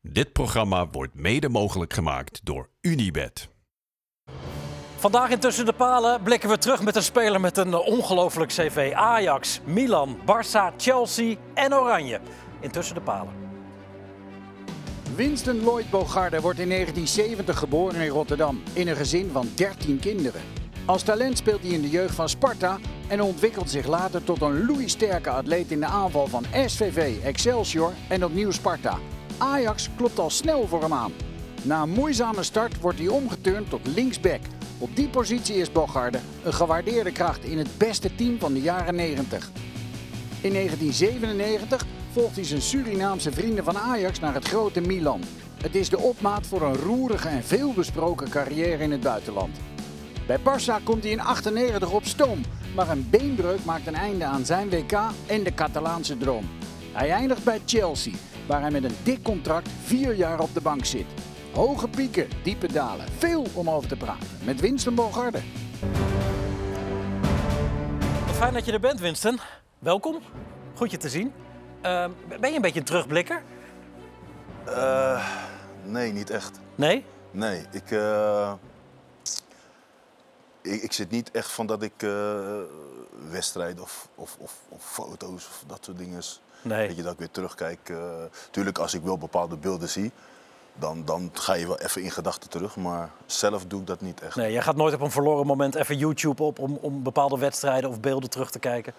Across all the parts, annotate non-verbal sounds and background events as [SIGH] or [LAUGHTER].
Dit programma wordt mede mogelijk gemaakt door Unibed. Vandaag in Tussen de Palen blikken we terug met een speler met een ongelooflijk cv. Ajax, Milan, Barça, Chelsea en Oranje. In Tussen de Palen. Winston Lloyd Bogarde wordt in 1970 geboren in Rotterdam in een gezin van 13 kinderen. Als talent speelt hij in de jeugd van Sparta en ontwikkelt zich later tot een loeisterke atleet in de aanval van SVV, Excelsior en opnieuw Sparta. Ajax klopt al snel voor hem aan. Na een moeizame start wordt hij omgeturnd tot linksback. Op die positie is Bogarde een gewaardeerde kracht in het beste team van de jaren 90. In 1997 volgt hij zijn Surinaamse vrienden van Ajax naar het grote Milan. Het is de opmaat voor een roerige en veelbesproken carrière in het buitenland. Bij Barça komt hij in 98 op stoom, maar een beenbreuk maakt een einde aan zijn WK en de Catalaanse droom. Hij eindigt bij Chelsea, waar hij met een dik contract vier jaar op de bank zit. Hoge pieken, diepe dalen, veel om over te praten. Met Winston Bogarde. Wat fijn dat je er bent, Winston. Welkom. Goed je te zien. Uh, ben je een beetje een terugblikker? Uh, nee, niet echt. Nee? Nee, ik, uh, ik, ik, zit niet echt van dat ik uh, wedstrijden of, of, of, of, foto's of dat soort dingen. Nee. Weet je, dat ik weer terugkijk. Tuurlijk, als ik wel bepaalde beelden zie, dan, dan ga je wel even in gedachten terug. Maar zelf doe ik dat niet echt. Nee, jij gaat nooit op een verloren moment even YouTube op om, om bepaalde wedstrijden of beelden terug te kijken?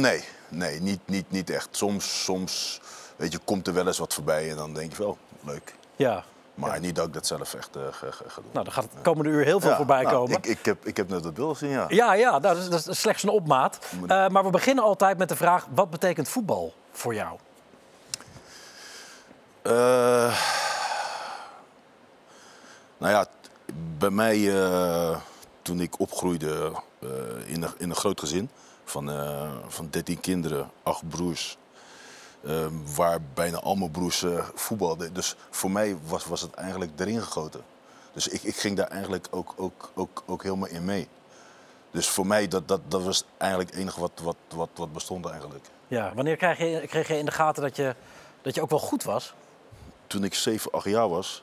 Nee, nee niet, niet, niet echt. Soms, soms weet je, komt er wel eens wat voorbij en dan denk je wel, leuk. Ja. Maar ja. niet dat ik dat zelf echt uh, ga, ga, doen. Nou, dan gaat het komende uur heel veel ja, voorbij nou, komen. Ik, ik, heb, ik heb net dat beeld gezien, ja. Ja, ja nou, dat, is, dat is slechts een opmaat. Uh, maar we beginnen altijd met de vraag, wat betekent voetbal voor jou? Uh, nou ja, bij mij, toen ik opgroeide in, een, in een groot gezin van, van 13 kinderen, acht broers, waar bijna al mijn broers voetbalden. Dus voor mij was, was het eigenlijk erin gegoten. Dus ik, ik ging daar eigenlijk ook, ook, ook, ook helemaal in mee. Dus voor mij, dat, dat, dat was eigenlijk het enige wat, wat, wat, wat bestond eigenlijk. Ja, wanneer kreeg je, kreeg je in de gaten dat je, dat je ook wel goed was? toen ik 7, 8 jaar was,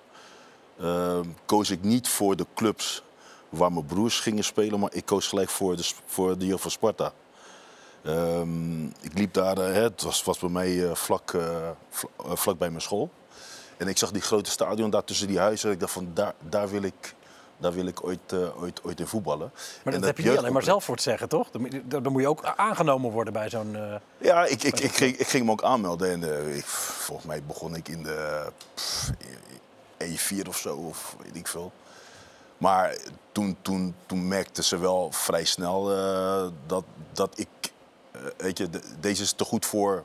uh, koos ik niet voor de clubs waar mijn broers gingen spelen, maar ik koos gelijk voor de, voor de jeugd van Sparta. Um, ik liep daar, uh, het was, was bij mij uh, vlak, vl vlak bij mijn school. En ik zag die grote stadion daar tussen die huizen. Ik dacht van daar, daar wil ik, daar wil ik ooit, ooit, ooit in voetballen. Maar dat, dat heb je niet alleen maar zelf voor te zeggen, toch? Dan, dan moet je ook aangenomen worden bij zo'n... Uh... Ja, ik, ik, ik, ging, ik ging me ook aanmelden. En uh, ik, volgens mij begon ik in de pff, E4 of zo, of weet ik veel. Maar toen, toen, toen merkten ze wel vrij snel dat, dat ik... weet je, de, deze is te goed voor,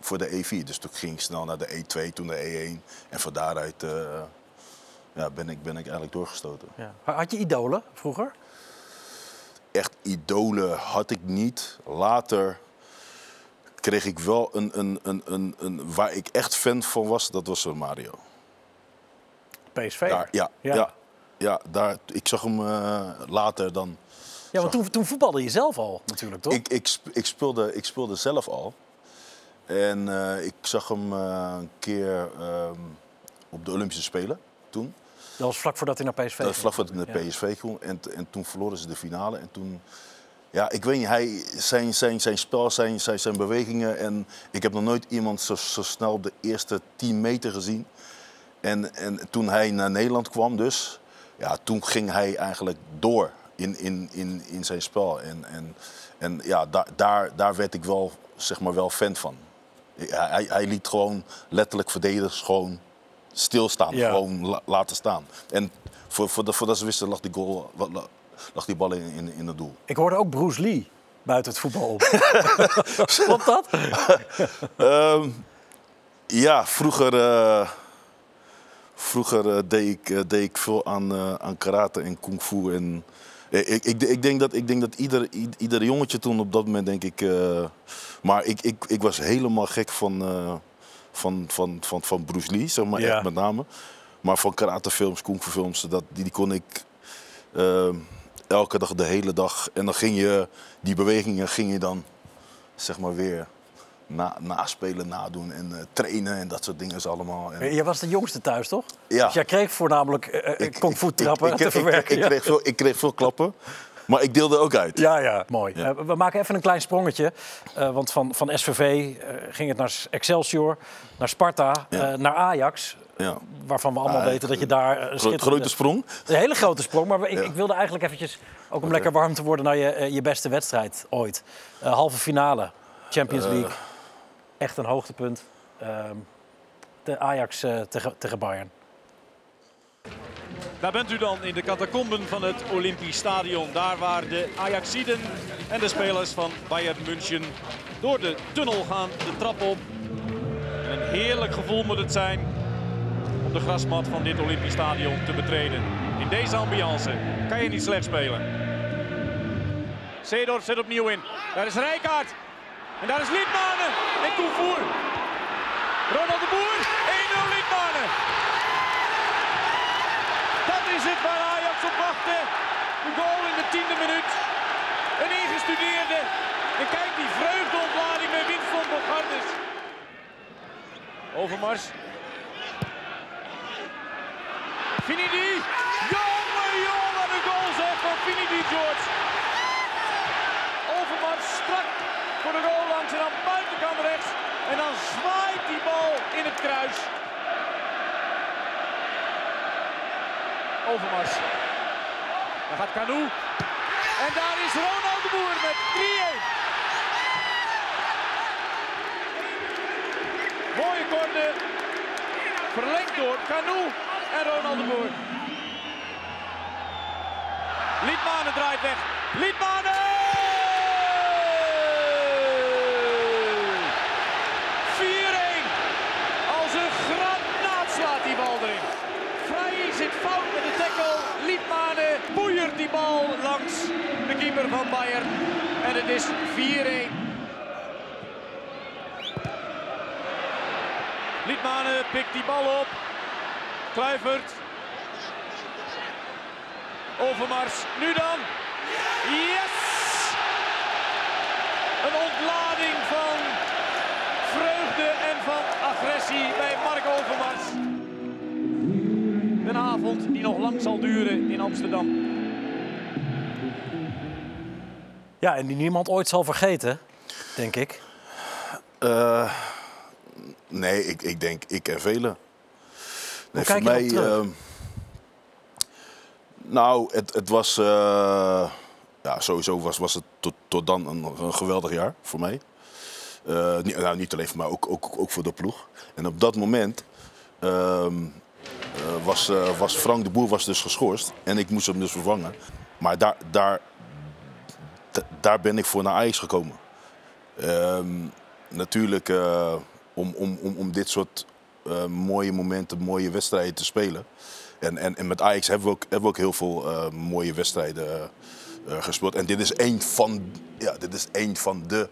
voor de E4. Dus toen ging ik snel naar de E2, toen de E1. En van daaruit ja, ben, ik, ben ik eigenlijk doorgestoten. Ja. Had je idolen vroeger? Echt idolen had ik niet. Later kreeg ik wel een, een, een, een, een waar ik echt fan van was, dat was Mario. PSV? Daar, ja, ja. ja, ja, daar, ik zag hem uh, later dan. Ja, want toen, toen voetbalde je zelf al natuurlijk, toch? Ik, ik, ik, speelde, ik speelde zelf al. En uh, ik zag hem uh, een keer um, op de Olympische Spelen toen. Dat was vlak voordat hij naar PSV ging? Dat was vlak voordat hij naar PSV ging. En, en toen verloren ze de finale. En toen, ja, ik weet niet, hij, zijn, zijn, zijn spel, zijn, zijn, zijn bewegingen. En ik heb nog nooit iemand zo, zo snel op de eerste 10 meter gezien. En, en toen hij naar Nederland kwam dus, ja, toen ging hij eigenlijk door in, in, in, in zijn spel. En, en, en ja, daar, daar, daar werd ik wel, zeg maar, wel fan van. Hij, hij liet gewoon letterlijk verdedigers gewoon stilstaan, ja. gewoon la laten staan. En voor, voor, de, voordat ze wisten lag die, goal, lag die bal in, in, in het doel. Ik hoorde ook Bruce Lee buiten het voetbal. [LAUGHS] Klopt dat? um, [LAUGHS] ja, vroeger, uh, vroeger uh, deed, ik, uh, deed ik veel aan, aan karate en kung fu. En, ik, ik, ik, denk dat, ik denk dat ieder, ieder jongetje toen op dat moment, denk ik... maar ik, ik, ik was helemaal gek van van, van, van, van Bruce Lee, zeg maar, Ja. echt met name. Maar van karatefilms, kung fu films, dat, die, die kon ik eh, elke dag, de hele dag. En dan ging je, die bewegingen ging je dan, zeg maar, weer na, naspelen, nadoen en eh, trainen en dat soort dingen is allemaal. En, Je was de jongste thuis, toch? Ja. Dus jij kreeg voornamelijk eh, ik- kung ik- trappen ik, te verwerken. ik, ja. kreeg veel, ik kreeg veel klappen, maar ik deelde ook uit. Ja, ja, mooi. Ja. Eh, we maken even een klein sprongetje. Eh, want van, van SVV eh, ging het naar Excelsior, naar Sparta, Ja. eh, naar Ajax. Ja. Waarvan we allemaal Ah, weten dat je daar een grote sprong. Een hele grote sprong. Maar ik, Ja. ik wilde eigenlijk eventjes, ook om lekker warm te worden... naar je, eh, je beste wedstrijd ooit. Eh, halve finale, Champions League. Echt een hoogtepunt. Ehm, de Ajax eh, tegen, tegen Bayern. Daar bent u dan in de catacomben van het Olympisch Stadion. Daar waar de Ajaxiden en de spelers van Bayern München door de tunnel gaan, de trap op. En een heerlijk gevoel moet het zijn om de grasmat van dit Olympisch Stadion te betreden. In deze ambiance kan je niet slecht spelen. Seedorf zet opnieuw in. Daar is Rijkaard. En daar is Liedmanen. En Koevoer. Ronald de Boer. 1-0 Liedmanen. Dat is het waar Ajax op wachtte. Een goal in de tiende minuut. Een ingestudeerde. En kijk die vreugdeontlading bij Winston Bogardes. Overmars. Finidi. Jongen, jongen, wat een goal zeg van Finidi George. Overmars strak voor de goal en dan buitenkant rechts. En dan zwaait die bal in het kruis. Overmars. Daar gaat Canu. En daar is Ronald de Boer met 3-1. Mooie corner. Verlengd door Canu en Ronald de Boer. Liedmanen draait weg. Liedmanen! 4-1. Als een granaat slaat die bal erin. Vrij zit fout met de tackle. Liedmanen boeiert die bal langs de van Bayern. En het is 4-1. Liedmanen pikt die bal op. Kluivert. Overmars. Nu dan. Yes! Een ontlading van vreugde en van agressie bij Mark Overmars. Een avond die nog lang zal duren in Amsterdam. Ja, en die niemand ooit zal vergeten, denk ik. Eh, nee, ik, ik denk ik en velen. Nee, kijk je erop terug? ehm, nou, het, het was. eh, ja, sowieso was, was het tot, tot dan een, een geweldig jaar voor mij. Eh, niet, nou, niet alleen voor mij, ook, ook, ook voor de ploeg. En op dat moment ehm, eh, was, was Frank de Boer was dus geschorst. En ik moest hem dus vervangen. Maar daar, daar, daar ben ik voor naar Ajax gekomen. Ehm, natuurlijk eh, om, om, om, om dit soort eh, mooie momenten, mooie wedstrijden te spelen. En, en, en met Ajax hebben we ook, hebben we ook heel veel eh, mooie wedstrijden gespeeld. En dit is één van, ja, dit is één van de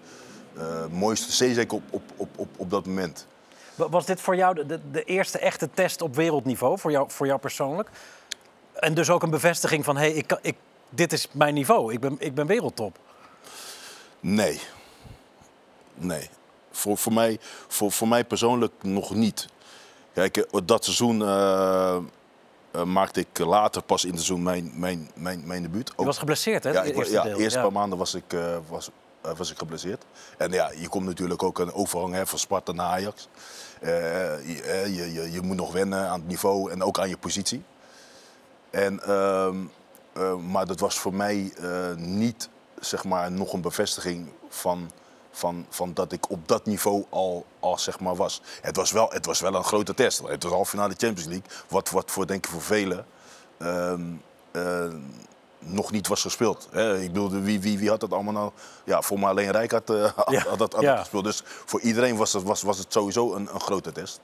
mooiste, zeker op, op, op, op, op dat moment. Wa- Was dit voor jou de, de, eerste echte test op wereldniveau, voor jou, voor jou persoonlijk? En dus ook een bevestiging van, hé, hey, ik, ik, dit is mijn niveau, ik ben, ik ben wereldtop. Nee. Nee. Voor, voor, mij, voor, voor mij persoonlijk nog niet. Kijk, eh, dat seizoen eh, maakte ik later pas in het seizoen mijn, mijn, mijn, mijn debuut. Je was geblesseerd, hè? ja, ik, ja, eerste Ja. paar maanden was ik, was, was ik geblesseerd. En ja, je komt natuurlijk ook een overgang hè, van Sparta naar Ajax. Je, je, je, je moet nog wennen aan het niveau en ook aan je positie. En, ehm, eh, maar dat was voor mij eh, niet zeg maar, nog een bevestiging van, van, van dat ik op dat niveau al, al zeg maar, was. Het was, wel, het was wel een grote test. Het was half finale Champions League. Wat, wat voor, denk ik, voor velen ehm, eh, nog niet was gespeeld. Hè? Ik bedoel, wie, wie, wie had dat allemaal nou? Ja, voor mij alleen eh, [LAUGHS] had, had dat, had ja. dat gespeeld. Dus voor iedereen was het, was, was het sowieso een, een grote test.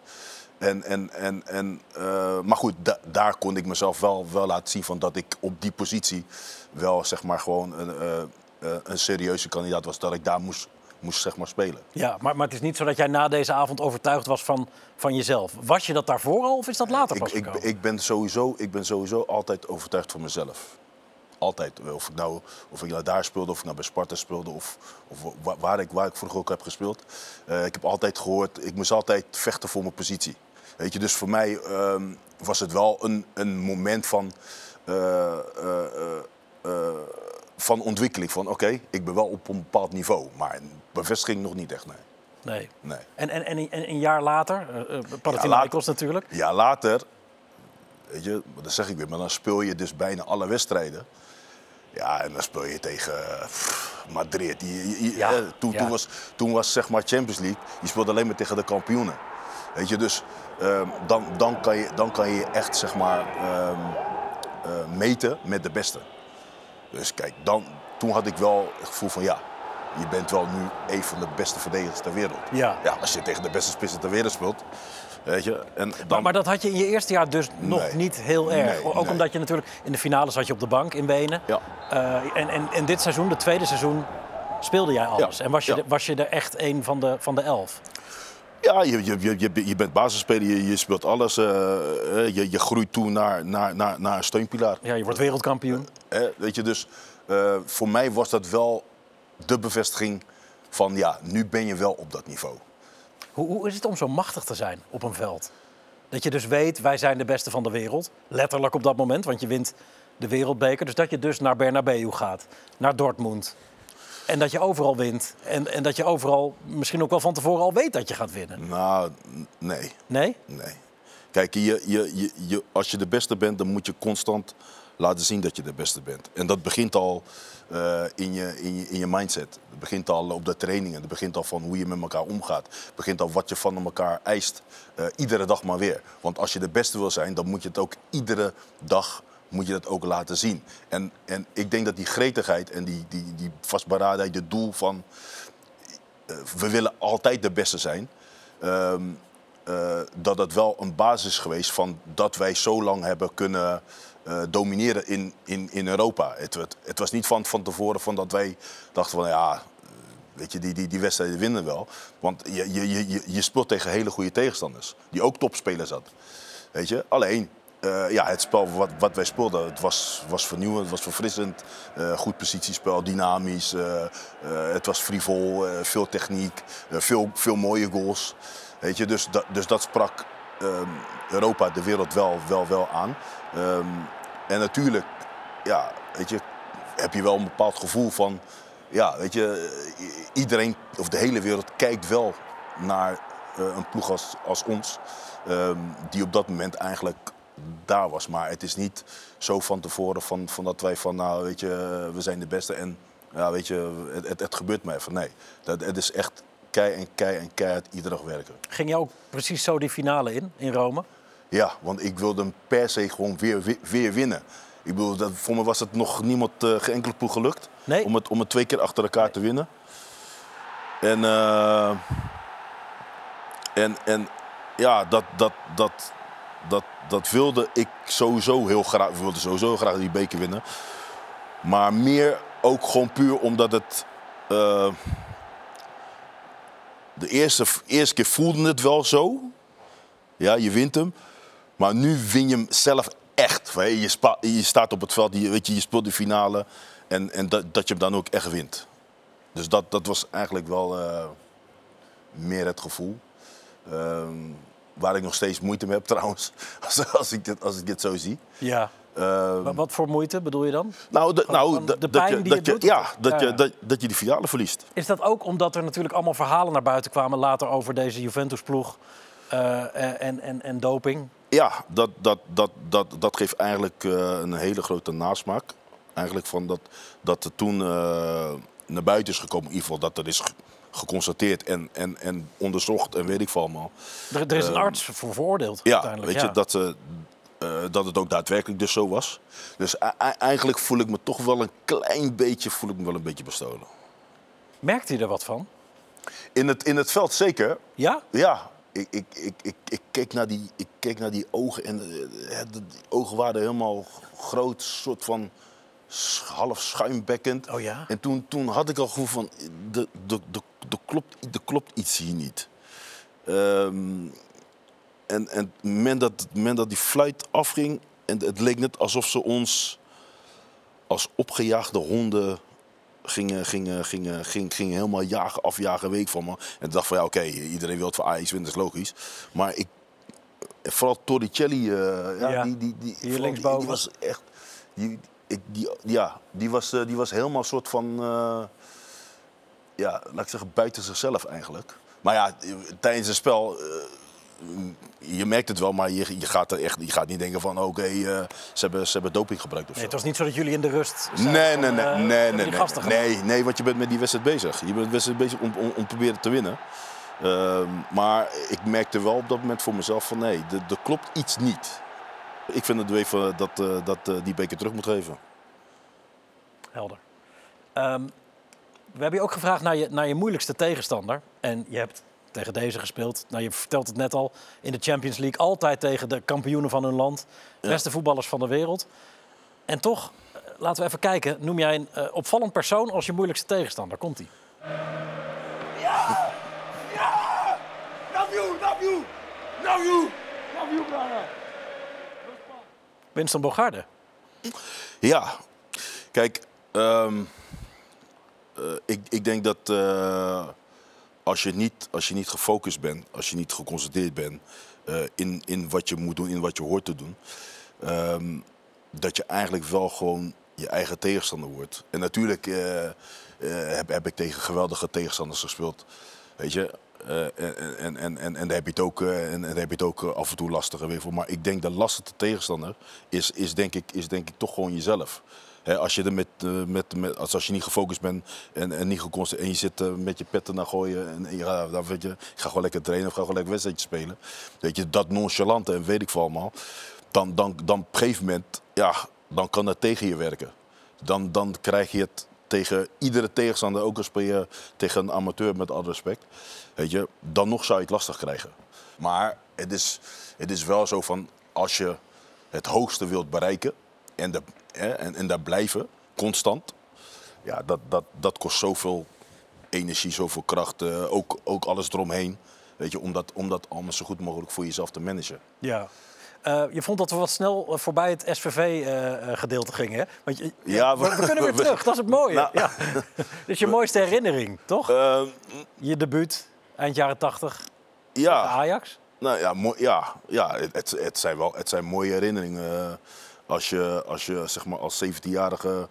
En, en, en, en, eh, maar goed, da- daar kon ik mezelf wel, wel laten zien van dat ik op die positie wel zeg maar gewoon een, eh, eh, een serieuze kandidaat was. Dat ik daar moest, moest zeg maar spelen. Ja, maar, maar het is niet zo dat jij na deze avond overtuigd was van, van jezelf. Was je dat daarvoor al of is dat later Ik, pas ik, gekomen? ik, ben sowieso, ik ben sowieso altijd overtuigd van mezelf. Altijd. Of ik nou, of ik nou daar speelde, of ik nou bij Sparta speelde, of, of wa- waar, ik, waar ik vroeger ook heb gespeeld. Ik heb altijd gehoord, ik moest altijd vechten voor mijn positie. Weet je, dus voor mij ehm, was het wel een, een moment van, eh, eh, eh, van ontwikkeling. Van oké, ik ben wel op een bepaald niveau, maar een bevestiging nog niet echt, nee. Nee. nee. En, en, en, en een jaar later, uh, uh, Ja, Panathinaikos natuurlijk. Ja, later, weet je, dat zeg ik weer, maar dan speel je dus bijna alle wedstrijden. Ja, en dan speel je tegen pff, Madrid. Die, je- je- Ja, eh, toen, ja. toen, was, toen was zeg maar Champions League, je speelde alleen maar tegen de kampioenen. Weet je, dus ehm, dan, dan, kan je, dan kan je echt zeg maar ehm, eh, meten met de beste. Dus kijk, dan, toen had ik wel het gevoel van ja, je bent wel nu een van de beste verdedigers ter wereld. Ja. Ja, als je tegen de beste spitsen ter wereld speelt, weet je. En dan, Maar, maar dat had je in je eerste jaar dus nog niet heel erg. Nee, Ook nee. omdat je natuurlijk in de finale zat je op de bank in Wenen. Ja. Eh, en, en, en dit seizoen, het tweede seizoen, speelde jij alles. Ja, En was je, ja. de- was je er echt een van de, van de elf. Ja, je, je, je, je, je bent basisspeler, je, je speelt alles. eh, eh, je, je groeit toe naar, naar, naar, naar een steunpilaar. Ja, je wordt wereldkampioen. Hè, weet je, dus eh, voor mij was dat wel de bevestiging van ja, nu ben je wel op dat niveau. Hoe, hoe is het om zo machtig te zijn op een veld? Dat je dus weet, wij zijn de beste van de wereld. Letterlijk op dat moment, want je wint de wereldbeker. Dus dat je dus naar Bernabeu gaat, naar Dortmund. En dat je overal wint. En, en dat je overal misschien ook wel van tevoren al weet dat je gaat winnen. Nou, nee, Nee? nee. Kijk, je, je, je, je, als je de beste bent, dan moet je constant laten zien dat je de beste bent. En dat begint al eh, in, je, in, je, in je mindset. Het begint al op de trainingen. Het begint al van hoe je met elkaar omgaat. Het begint al wat je van elkaar eist. eh, iedere dag maar weer. Want als je de beste wil zijn, dan moet je het ook iedere dag moet je dat ook laten zien. En, en ik denk dat die gretigheid en die, die, die vastberadenheid, het doel van eh, we willen altijd de beste zijn. ehm, eh, dat dat wel een basis is geweest van dat wij zo lang hebben kunnen eh, domineren in, in, in Europa. Het, het, het was niet van, van tevoren van dat wij dachten van ja, weet je, die, die, die wedstrijden winnen wel. Want je, je, je- je speelt tegen hele goede tegenstanders, die ook topspelers hadden. Weet je, alleen eh, ja, het spel wat, wat wij speelden, het was, was vernieuwend, het was verfrissend. Eh, goed positiespel, dynamisch. eh, het was frivol, veel techniek, veel, veel mooie goals. Weet je, dus, dat, dus dat sprak ehm, Europa, de wereld wel, wel, wel aan. Ehm, en natuurlijk, ja, weet je, heb je wel een bepaald gevoel van... Ja, weet je, iedereen, of de hele wereld kijkt wel naar een ploeg als, als ons. ehm, die op dat moment eigenlijk daar was. Maar het is niet zo van tevoren van, van dat wij van, nou weet je, we zijn de beste en ja, weet je, het, het, het gebeurt mij even. Nee, dat, het is echt kei en kei en keihard iedere dag werken. Ging je ook precies zo die finale in, in Rome? Ja, want ik wilde hem per se gewoon weer, weer, weer winnen. Ik bedoel, dat, voor me was het nog niemand, eh, geen enkele ploeg gelukt. Nee. Om, het, om het twee keer achter elkaar te winnen. En, eh, en, en ja, dat, dat, dat, dat, dat wilde ik sowieso heel graag. Ik wilde sowieso graag die beker winnen. Maar meer ook gewoon puur omdat het... eh, de eerste, eerste keer voelde het wel zo. Ja, je wint hem. Maar nu win je hem zelf echt. Je, je staat op het veld, je, weet je, je speelt de finale. En, en dat, dat je hem dan ook echt wint. Dus dat, dat was eigenlijk wel eh, meer het gevoel. Ehm, waar ik nog steeds moeite mee heb [LAUGHS] trouwens. Als, als, ik, dit, als ik dit zo zie. Ja. Ehm, Wa- Wat voor moeite bedoel je dan? nou, de, nou dat- de dat pijn je, die dat je, doet? ja, dat, Ja, je, dat, dat je die finale verliest. Is dat ook omdat er natuurlijk allemaal verhalen naar buiten kwamen later over deze Juventus-ploeg eh, en, en, en doping? Ja, dat, dat, dat, dat, dat geeft eigenlijk eh, een hele grote nasmaak. Eigenlijk van dat, dat er toen eh, naar buiten is gekomen, in ieder geval dat er is geconstateerd en, en, en onderzocht en weet ik veel allemaal. Er, er is een arts voor veroordeeld Ja, uiteindelijk. weet je, dat, eh, dat het ook daadwerkelijk dus zo was. Dus eigenlijk voel ik me toch wel een klein beetje, voel ik me wel een beetje bestolen. Merkt hij er wat van? In het, in het veld zeker, Ja? Ja, ik, ik, ik, ik, ik, keek naar die, ik keek naar die ogen en de- die ogen waren helemaal groot, soort van half schuimbekkend. Oh ja? En toen, toen had ik al gevoel van, de, de, de, de klopt, er klopt iets hier niet. Ehm, en, en het moment dat, het moment dat die fluit afging, en het leek net alsof ze ons als opgejaagde honden gingen, gingen, gingen, gingen, gingen helemaal jagen, afjagen, week van me. En ik dacht van ja, oké, iedereen wil het voor Ajax winnen, dat is logisch. Maar ik, vooral Torricelli, eh ja, Ja, die, die, die, linksboven. Die, die was echt, die, ik, die, ja, die was, eh, die was helemaal een soort van, eh, ja, laat ik zeggen, buiten zichzelf eigenlijk. Maar ja, tijdens het spel, eh, je merkt het wel, maar je, je, gaat, er echt, je gaat niet denken van oké, eh, ze, hebben, ze hebben doping gebruikt of Nee, zo. het was niet zo dat jullie in de rust zeiden Nee, nee, nee, eh, nee, nee, nee, nee, nee, want je bent met die wedstrijd bezig. Je bent wedstrijd bezig om, om, om te proberen te winnen. Ehm, maar ik merkte wel op dat moment voor mezelf van nee, er klopt iets niet. Ik vind het even dat, dat die beker terug moet geven. Helder. Ehm, we hebben je ook gevraagd naar je, naar je moeilijkste tegenstander. En je hebt tegen deze gespeeld. Nou, je vertelt het net al. In de Champions League altijd tegen de kampioenen van hun land. Ja. Beste voetballers van de wereld. En toch, eh, laten we even kijken. Noem jij een eh, opvallend persoon als je moeilijkste tegenstander? Komt-ie. Love you, love you, love you, love you, brother. Winston Bogarde. Ja, kijk, ehm, eh, ik, ik denk dat eh, als, je niet, als je niet gefocust bent, als je niet geconcentreerd bent eh, in, in wat je moet doen, in wat je hoort te doen, ehm, dat je eigenlijk wel gewoon je eigen tegenstander wordt. En natuurlijk eh, eh, heb, heb ik tegen geweldige tegenstanders gespeeld. Weet je, eh, en, en, en, en, daar heb je het ook, eh, en, daar heb je het ook eh, af en toe lastiger weer voor. Maar ik denk de lastigste tegenstander is, is, denk, ik, is denk ik toch gewoon jezelf. Als je er met, eh, met, met als, als je niet gefocust bent en, en niet geconcentreerd en je zit eh, met je petten naar gooien en, dan weet je, ik ga gewoon lekker trainen of ga gewoon lekker wedstrijdje spelen. Weet je, dat nonchalante en weet ik veel allemaal. Dan, dan, dan op een gegeven moment, ja, dan kan dat tegen je werken. Dan, dan krijg je het tegen iedere tegenstander, ook al speel je tegen een amateur met alle respect. Weet je, dan nog zou je het lastig krijgen. Maar het is, het is wel zo van, als je het hoogste wilt bereiken en, de, hè, en, en daar blijven, constant. Ja, dat, dat, dat kost zoveel energie, zoveel kracht, eh, ook, ook alles eromheen. Weet je, om dat, om dat allemaal zo goed mogelijk voor jezelf te managen. Ja. Eh, je vond dat we wat snel eh, voorbij het SVV-gedeelte gingen, hè? Want je, Ja, we, we kunnen weer we- terug, dat is het mooie. Nou. ja. [LAUGHS] Dit is je mooiste herinnering, toch? Eh, Je debuut, eind jaren 80, ja, Ajax. Nou ja, ja, ja het, het zijn wel het zijn mooie herinneringen. Als je, als je zeg maar als 17-jarige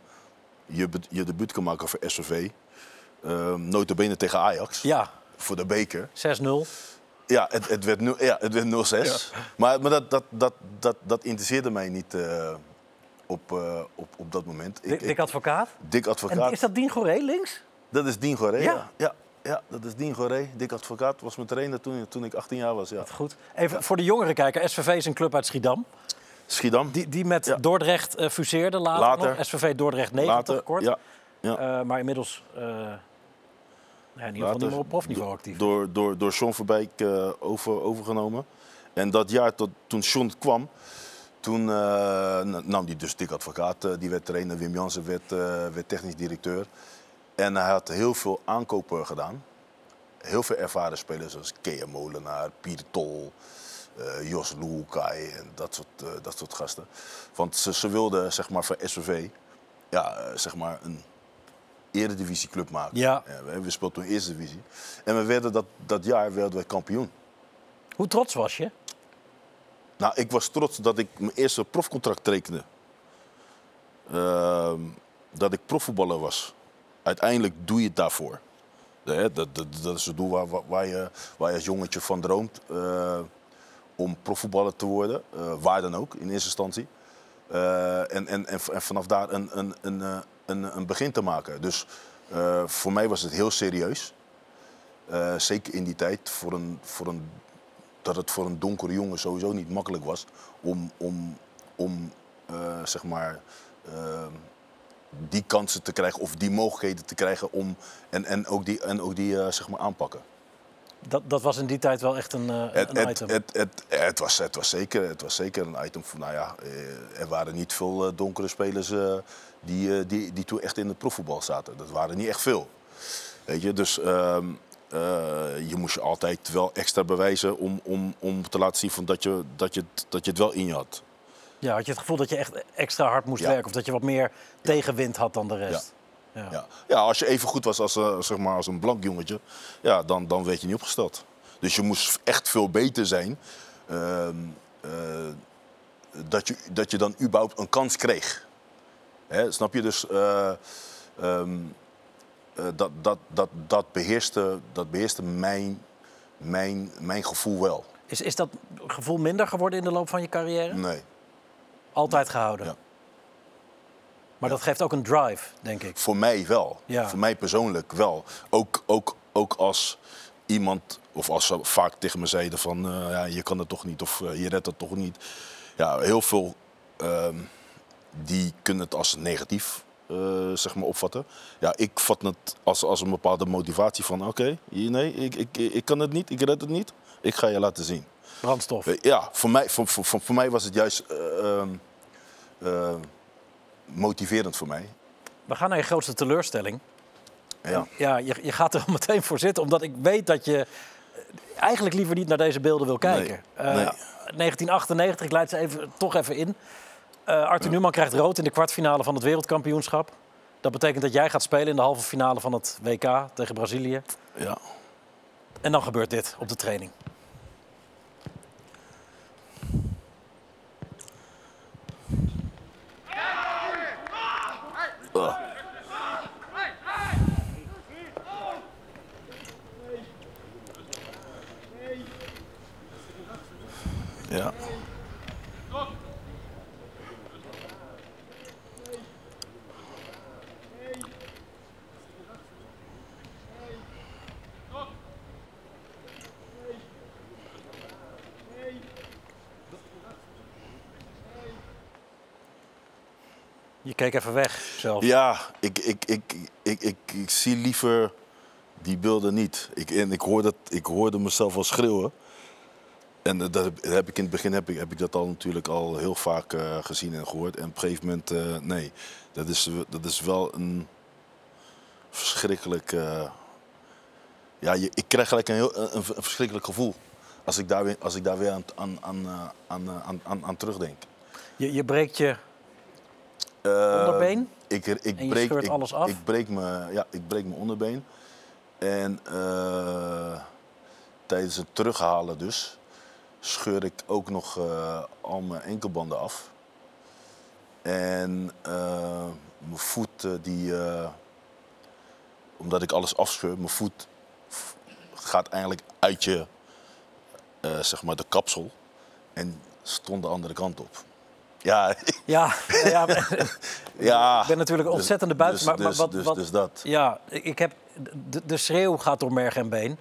je, je debuut kan maken voor SVV. Uh, notabene tegen Ajax. Ja, Voor de beker. 6-0. Ja, het, het werd, ja, het werd 0-6. Maar, maar dat, dat, dat, dat, dat interesseerde mij niet eh, op, eh, op, op dat moment. Ik- Dik, ik- dik advocaat. En Advocaat. is dat Dien Goré links? Dat is Dien Goré, Ja? ja. ja. Ja, dat is Dien Goré. Dick Advocaat was mijn trainer toen, toen ik 18 jaar was. Ja. Goed. Even voor de jongere kijker. SVV is een club uit Schiedam. Schiedam. Die, die met Ja. Dordrecht eh, fuseerde later, Later. nog. SVV Dordrecht 90 Later, kort. ja. ja. Eh, maar inmiddels ja, in ieder geval niet meer op profniveau actief. Door, door, door John Verbijk over, overgenomen. En dat jaar tot, toen John kwam, toen na- nam hij dus Dick Advocaat, die werd trainer. Wim Jansen werd, werd technisch directeur. En hij had heel veel aankopen gedaan. Heel veel ervaren spelers zoals Kea Molenaar, Pieter Tol, eh, Jos Loekai en dat soort, eh, dat soort gasten. Want ze, ze wilden zeg maar, voor SVV ja, eh, zeg maar een eredivisieclub maken. Ja. we, we speelden toen eerste divisie. En we werden dat, dat jaar werden we kampioen. Hoe trots was je? Nou, ik was trots dat ik mijn eerste profcontract tekende. Ehm, dat ik profvoetballer was. Uiteindelijk doe je het daarvoor. Dat, dat, dat is het doel waar, waar- je, waar je als jongetje van droomt. Om profvoetballer te worden. eh, waar dan ook, in eerste instantie. Eh, en, en, en, vanaf daar een, een, een, eh, een, een begin te maken. Dus voor mij was het heel serieus. Zeker in die tijd. Voor een, voor een, dat het voor een donkere jongen sowieso niet makkelijk was. Om, om, om zeg maar, die kansen te krijgen. Of die mogelijkheden te krijgen. Om, en, en ook die, en ook die zeg maar aanpakken. Dat, dat was in die tijd wel echt een, eh, Het, een item. het, het, het, was, het, was zeker, het was zeker een item. Van, nou ja, eh, er waren niet veel eh, donkere spelers die, die, die toen echt in het profvoetbal zaten. Dat waren niet echt veel. Weet je, dus ehm, eh, je moest je altijd wel extra bewijzen om, om, om te laten zien van dat, je, dat, je, het- dat je het wel in je had. Ja, had je het gevoel dat je echt extra hard moest Ja. werken? Of dat je wat meer tegenwind had dan de rest? Ja. Ja. ja, als je even goed was als, eh, zeg maar, als een blank jongetje, ja, dan, dan werd je niet opgesteld. Dus je moest echt veel beter zijn. ehm, eh, dat, je, dat je dan überhaupt een kans kreeg. Hè, snap je? Dus eh, dat, dat, dat, dat beheerste, dat beheerste mijn, mijn, mijn gevoel wel. Is, is dat gevoel minder geworden in de loop van je carrière? Nee. Altijd gehouden? Ja. Maar dat geeft ook een drive, denk ik. Voor mij wel. Voor mij persoonlijk wel. Ook, ook, ook als iemand, of als ze vaak tegen me zeiden van eh, ja, je kan het toch niet of eh, je redt het toch niet. Ja, heel veel ehm, die kunnen het als negatief eh, zeg maar opvatten. Ja, ik vat het als, als een bepaalde motivatie van oké, nee, ik, ik, ik kan het niet, ik red het niet. Ik ga je laten zien. Brandstof. Ja, voor mij, voor, voor, voor, mij was het juist eh, ehm, eh, motiverend voor mij. We gaan naar je grootste teleurstelling. Ja. Ja, je, je gaat er [LAUGHS] al meteen voor zitten, omdat ik weet dat je eh, eigenlijk liever niet naar deze beelden wil kijken. Nee, Eh, nee. 1998, ik leid ze even, toch even in. Eh, Arthur Newman krijgt rood in de kwartfinale van het wereldkampioenschap. Dat betekent dat jij gaat spelen in de halve finale van het WK tegen Brazilië. Ja. En dan gebeurt dit op de training. Åh. Ja. Keek even weg zelf. Ja, ik, ik, ik, ik, ik, ik zie liever die beelden niet. Ik, en ik, hoorde, ik hoorde mezelf al schreeuwen. En eh, dat heb, ik in het begin heb ik, heb ik dat al natuurlijk al heel vaak eh, gezien en gehoord. En op een gegeven moment, eh, nee, dat is, dat is wel een verschrikkelijk. ja, je, ik krijg gelijk een, heel, een, een verschrikkelijk gevoel als ik daar weer, als ik daar weer aan, aan, aan, aan, aan, aan, terugdenk. Je, je breekt je onderbeen? Ik, ik, En je breek, scheurt ik, alles af? Ik breek, me, ja, ik breek mijn onderbeen. En eh, tijdens het terughalen dus scheur ik ook nog eh, al mijn enkelbanden af. En eh, mijn voet, eh, die, eh, omdat ik alles afscheur, mijn voet gaat eigenlijk uit je, eh, zeg maar, de kapsel. En stond de andere kant op. Ja, Ja, ja [LAUGHS] [LAUGHS] ja. ik ben natuurlijk Dus- ontzettende buiten. Dus, maar, maar dus, wat, dus, wat, dus dat. Ja, ik heb, de, de schreeuw gaat door merg en been.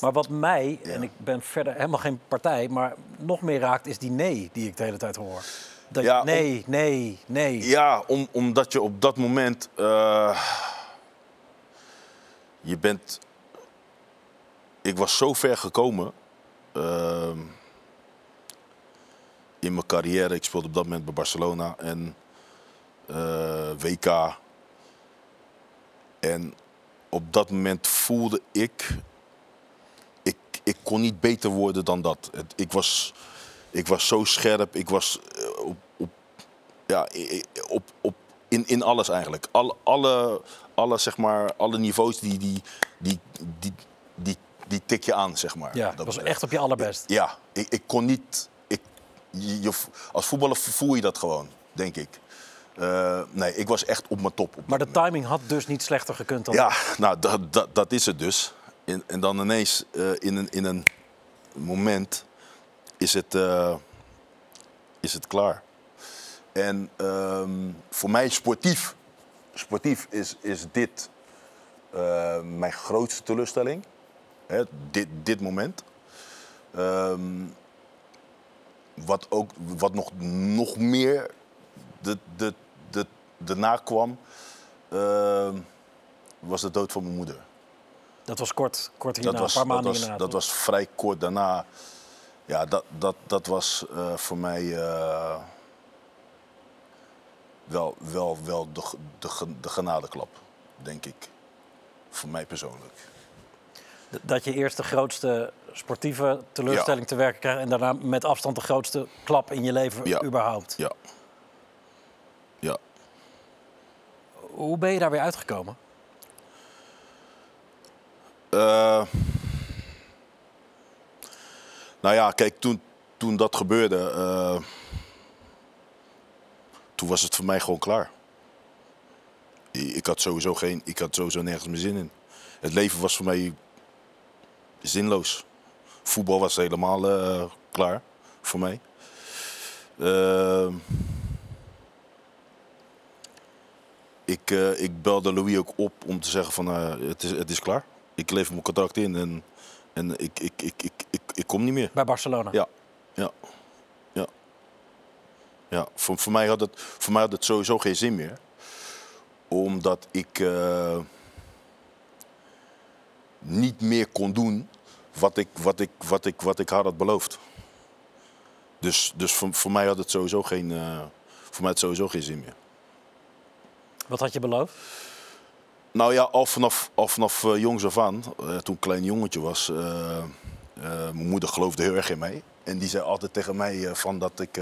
Maar wat mij, Ja. en ik ben verder helemaal geen partij, maar nog meer raakt, is die nee die ik de hele tijd hoor. Dat, Ja, nee, nee, nee. Ja, om, omdat je op dat moment. eh, je bent. Ik was zo ver gekomen. ehm, in mijn carrière. Ik speelde op dat moment bij Barcelona en eh, WK. En op dat moment voelde ik. Ik, ik kon niet beter worden dan dat. Het, ik, was, ik was zo scherp. Ik was eh, op, op ja, op, op, in, in alles eigenlijk. Alle, alle, alle, zeg maar, alle niveaus die, die, die, die, die, die tik je aan, zeg maar. Ja, Dat was echt op je allerbest. Ja, ik, ik kon niet... Je, je- als voetballer voel je dat gewoon, denk ik. Eh, nee, ik was echt op mijn top. op Maar de moment. timing had dus niet slechter gekund dan Ja, nou, dat, dat, dat is het dus. En, en dan ineens eh, in, een, in een moment is het, eh, is het klaar. En ehm, voor mij sportief, sportief is, is dit mijn grootste teleurstelling. Hè, dit, dit moment. Ehm, wat, ook, wat nog, nog meer de, de, de, daarna kwam, ehm, was de dood van mijn moeder. Dat was kort, kort hierna, Dat was, een paar dat, maanden was, hierna. dat was vrij kort daarna. Ja, dat, dat, dat was eh, voor mij eh, wel, wel, wel de, de, de genadeklap, denk ik. Voor mij persoonlijk. Dat je eerst de grootste sportieve teleurstelling te werken krijgt... en daarna met afstand de grootste klap in je leven Ja. überhaupt. Ja. Ja. Hoe ben je daar weer uitgekomen? Eh, nou ja, kijk, toen, toen dat gebeurde, eh, toen was het voor mij gewoon klaar. Ik had, sowieso geen, ik had sowieso nergens meer zin in. Het leven was voor mij zinloos. Voetbal was helemaal eh, klaar voor mij. Eh, ik, eh, ik belde Louis ook op om te zeggen van eh, het, is, het is klaar. Ik lever mijn contract in en, en ik, ik, ik, ik, ik, ik kom niet meer. Bij Barcelona? Ja, ja, ja. Ja, voor, voor, mij had het, voor mij had het sowieso geen zin meer. Omdat ik niet meer kon doen wat ik, wat ik, wat ik, wat ik haar had beloofd. Dus, dus voor, voor mij had het sowieso geen, eh, voor mij had sowieso geen zin meer. Wat had je beloofd? Nou ja, al vanaf, al vanaf eh, jongs af aan, eh, toen ik klein jongetje was, mijn moeder geloofde heel erg in mij. En die zei altijd tegen mij van, dat ik,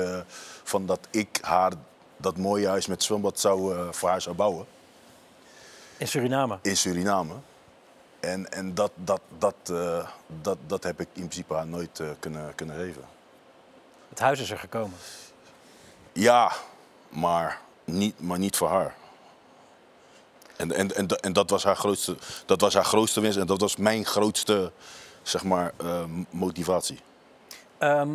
van dat ik haar dat mooie huis met zwembad zou, voor haar zou bouwen In Suriname? in Suriname. En, en dat, dat, dat, eh, dat, dat heb ik in principe haar nooit eh, kunnen, kunnen geven. Het huis is er gekomen. Ja, maar niet, maar niet voor haar. En, en, en, en dat, was haar grootste, dat was haar grootste wens en dat was mijn grootste zeg maar, eh, motivatie. Ehm,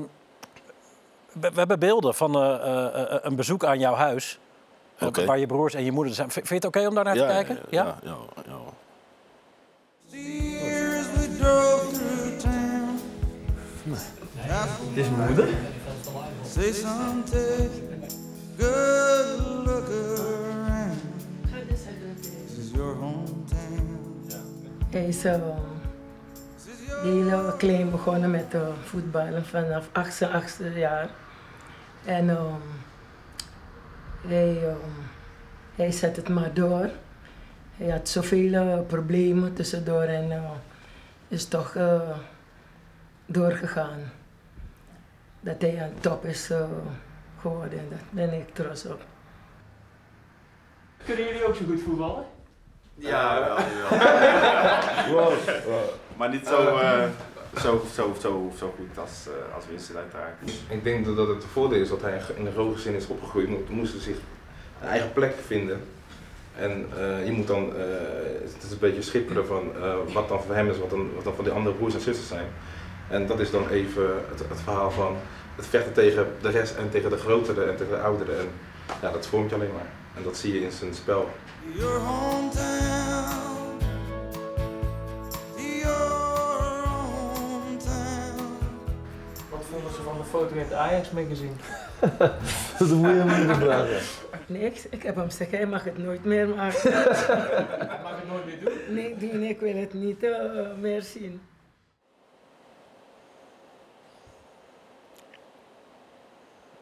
we, we hebben beelden van een bezoek aan jouw huis. Waar je broers en je moeder zijn. Vind je het oké om daar naar te kijken? Ja, ja, ja, ja. Years we drove through town. Dit is mijn moeder. Say some take good look around. This is your hometown. Hij is eh, heel klein begonnen met eh, voetballen vanaf 8e, 8e jaar. En ehm, hij, ehm, hij zet het maar door. Hij had zoveel eh, problemen tussendoor en eh, is toch eh, doorgegaan. Dat hij aan top is eh, geworden. Daar ben ik trots op. Kunnen jullie ook zo goed voetballen? Ja, wel. [LAUGHS] Maar niet zo, eh, zo, zo, zo, zo goed als, eh als Winston uiteraard. Ik denk dat het voordeel is dat hij in de hoge zin is opgegroeid. Want Toen moest hij zich een eigen plek vinden. En eh, je moet dan, eh, het is een beetje schipperen van eh, wat dan voor hem is, wat dan, wat dan voor de andere broers en zusters zijn. En dat is dan even het, het verhaal van het vechten tegen de rest en tegen de grotere en tegen de ouderen. En ja, dat vormt je alleen maar. En dat zie je in zijn spel. Your hometown. Your hometown. Wat vonden ze van de foto in het Ajax-magazine? [LAUGHS] Dat moet je hem niet vragen. Niks, ik heb hem gezegd, hij mag het nooit meer maken. [LAUGHS] Mag het nooit meer doen? Nee, Dien, ik wil het niet eh, meer zien.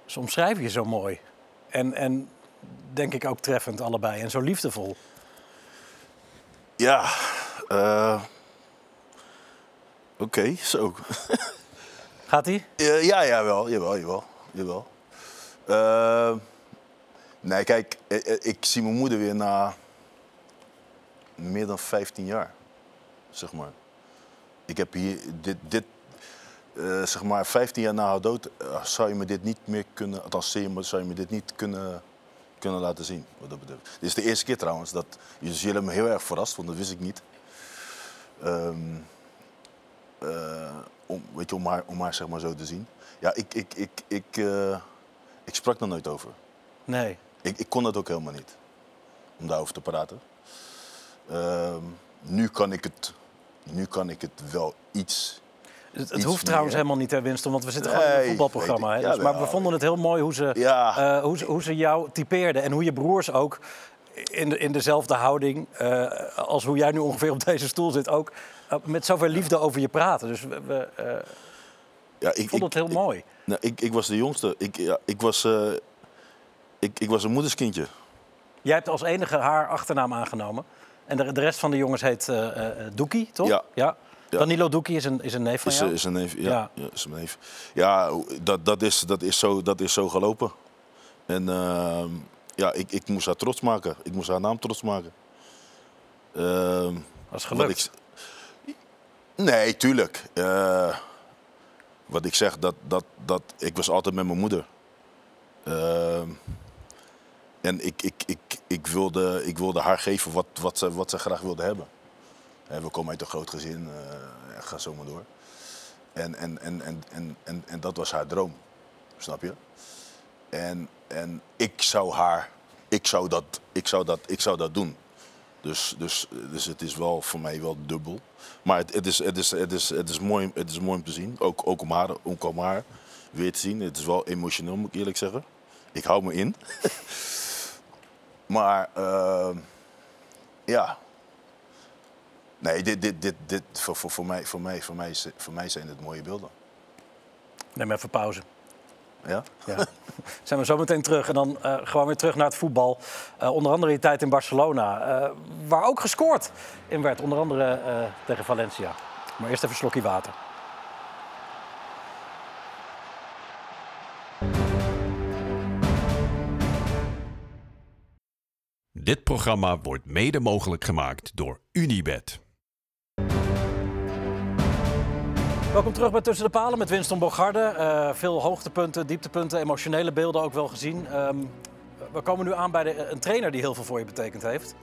Ze omschrijven je zo mooi. En, en denk ik ook treffend allebei. En zo liefdevol. Ja, eh, oké, zo. Gaat ie? Eh, ja, jawel, jawel, jawel. jawel. Eh, nee, kijk, eh, eh, ik zie mijn moeder weer na meer dan 15 jaar, zeg maar. Ik heb hier dit, dit eh, zeg maar, 15 jaar na haar dood, zou je me dit niet meer kunnen, althans zou je me dit niet kunnen, kunnen laten zien, wat dat betreft. Dit is de eerste keer trouwens, dat, dus jullie hebben me heel erg verrast, want dat wist ik niet. Eh, om, weet je, om, haar, om zeg maar zo te zien. Ja, ik, ik, ik, ik, ik sprak er nooit over. Nee. Ik, ik kon dat ook helemaal niet, om daarover te praten. Ehm, nu, kan ik het, nu kan ik het wel iets... Het, hoeft trouwens meer. helemaal niet, hè, Winston, want we zitten gewoon in een voetbalprogramma. Hè? ik. Dus, maar we vonden het heel mooi hoe ze, Ja. eh, hoe ze, hoe ze jou typeerden. En hoe je broers ook in, de, in dezelfde houding eh, als hoe jij nu ongeveer op deze stoel zit, ook eh, met zoveel liefde over je praten. Dus we, we Ja, ik, vonden het heel mooi. Nou, ik, ik was de jongste. Ik, ja, ik, was, ik, ik was een moederskindje. Jij hebt als enige haar achternaam aangenomen. En de, de rest van de jongens heet eh, Doekie, toch? Ja. ja. Danilo Doekie is een, is een neef van Is, jou? is een neef. Ja, Ja. ja. is een neef. Ja, dat, dat, is, dat, is zo, dat is zo gelopen. En ehm, ja, ik, ik moest haar trots maken. Ik moest haar naam trots maken. Ehm, Dat is gelukt. ik- nee, tuurlijk. Wat ik zeg, dat, dat, dat, ik was altijd met mijn moeder. En ik, ik, ik, ik, wilde, ik wilde haar geven wat, wat, ze, wat ze graag wilde hebben. We komen uit een groot gezin, eh ga zo maar door. En, en, en, en, en, en, en dat was haar droom, snap je? En, en ik zou haar, ik zou dat, ik zou dat, ik zou dat doen. Dus, dus, dus het is wel voor mij wel dubbel. Maar het, is, mooi, mooi om te zien. Ook, ook om, haar, om, om haar weer te zien. Het is wel emotioneel, moet ik eerlijk zeggen. Ik hou me in. [LAUGHS] maar ehm, ja. Nee, dit, dit, dit, dit, voor, voor, voor, mij, voor, mij, voor, mij, voor mij zijn het mooie beelden. Neem even pauze. Ja? Ja. [LAUGHS] Zijn we zo meteen terug en dan eh, gewoon weer terug naar het voetbal. Eh, onder andere die tijd in Barcelona, eh, waar ook gescoord in werd. Onder andere tegen Valencia. Maar eerst even een slokje water. Dit programma wordt mede mogelijk gemaakt door Unibed. Welkom terug bij Tussen de Palen met Winston Bogarde. Eh, veel hoogtepunten, dieptepunten, emotionele beelden ook wel gezien. Ehm, we komen nu aan bij de, een trainer die heel veel voor je betekend heeft.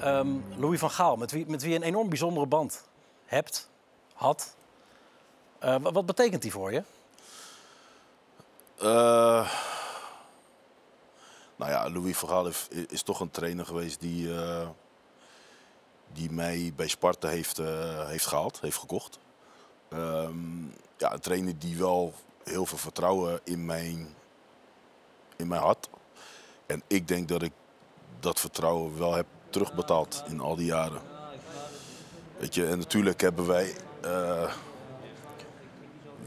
Ehm, Louis van Gaal, met wie, met wie je een enorm bijzondere band hebt, had. Eh, wat, betekent die voor je? Eh, nou ja, Louis van Gaal heeft- is toch een trainer geweest die, eh, die mij bij Sparta heeft, eh, heeft gehaald, heeft gekocht. Ehm, ja, een trainer die wel heel veel vertrouwen in mij, in mij had. En ik denk dat ik dat vertrouwen wel heb terugbetaald in al die jaren. Weet je, en natuurlijk hebben wij eh,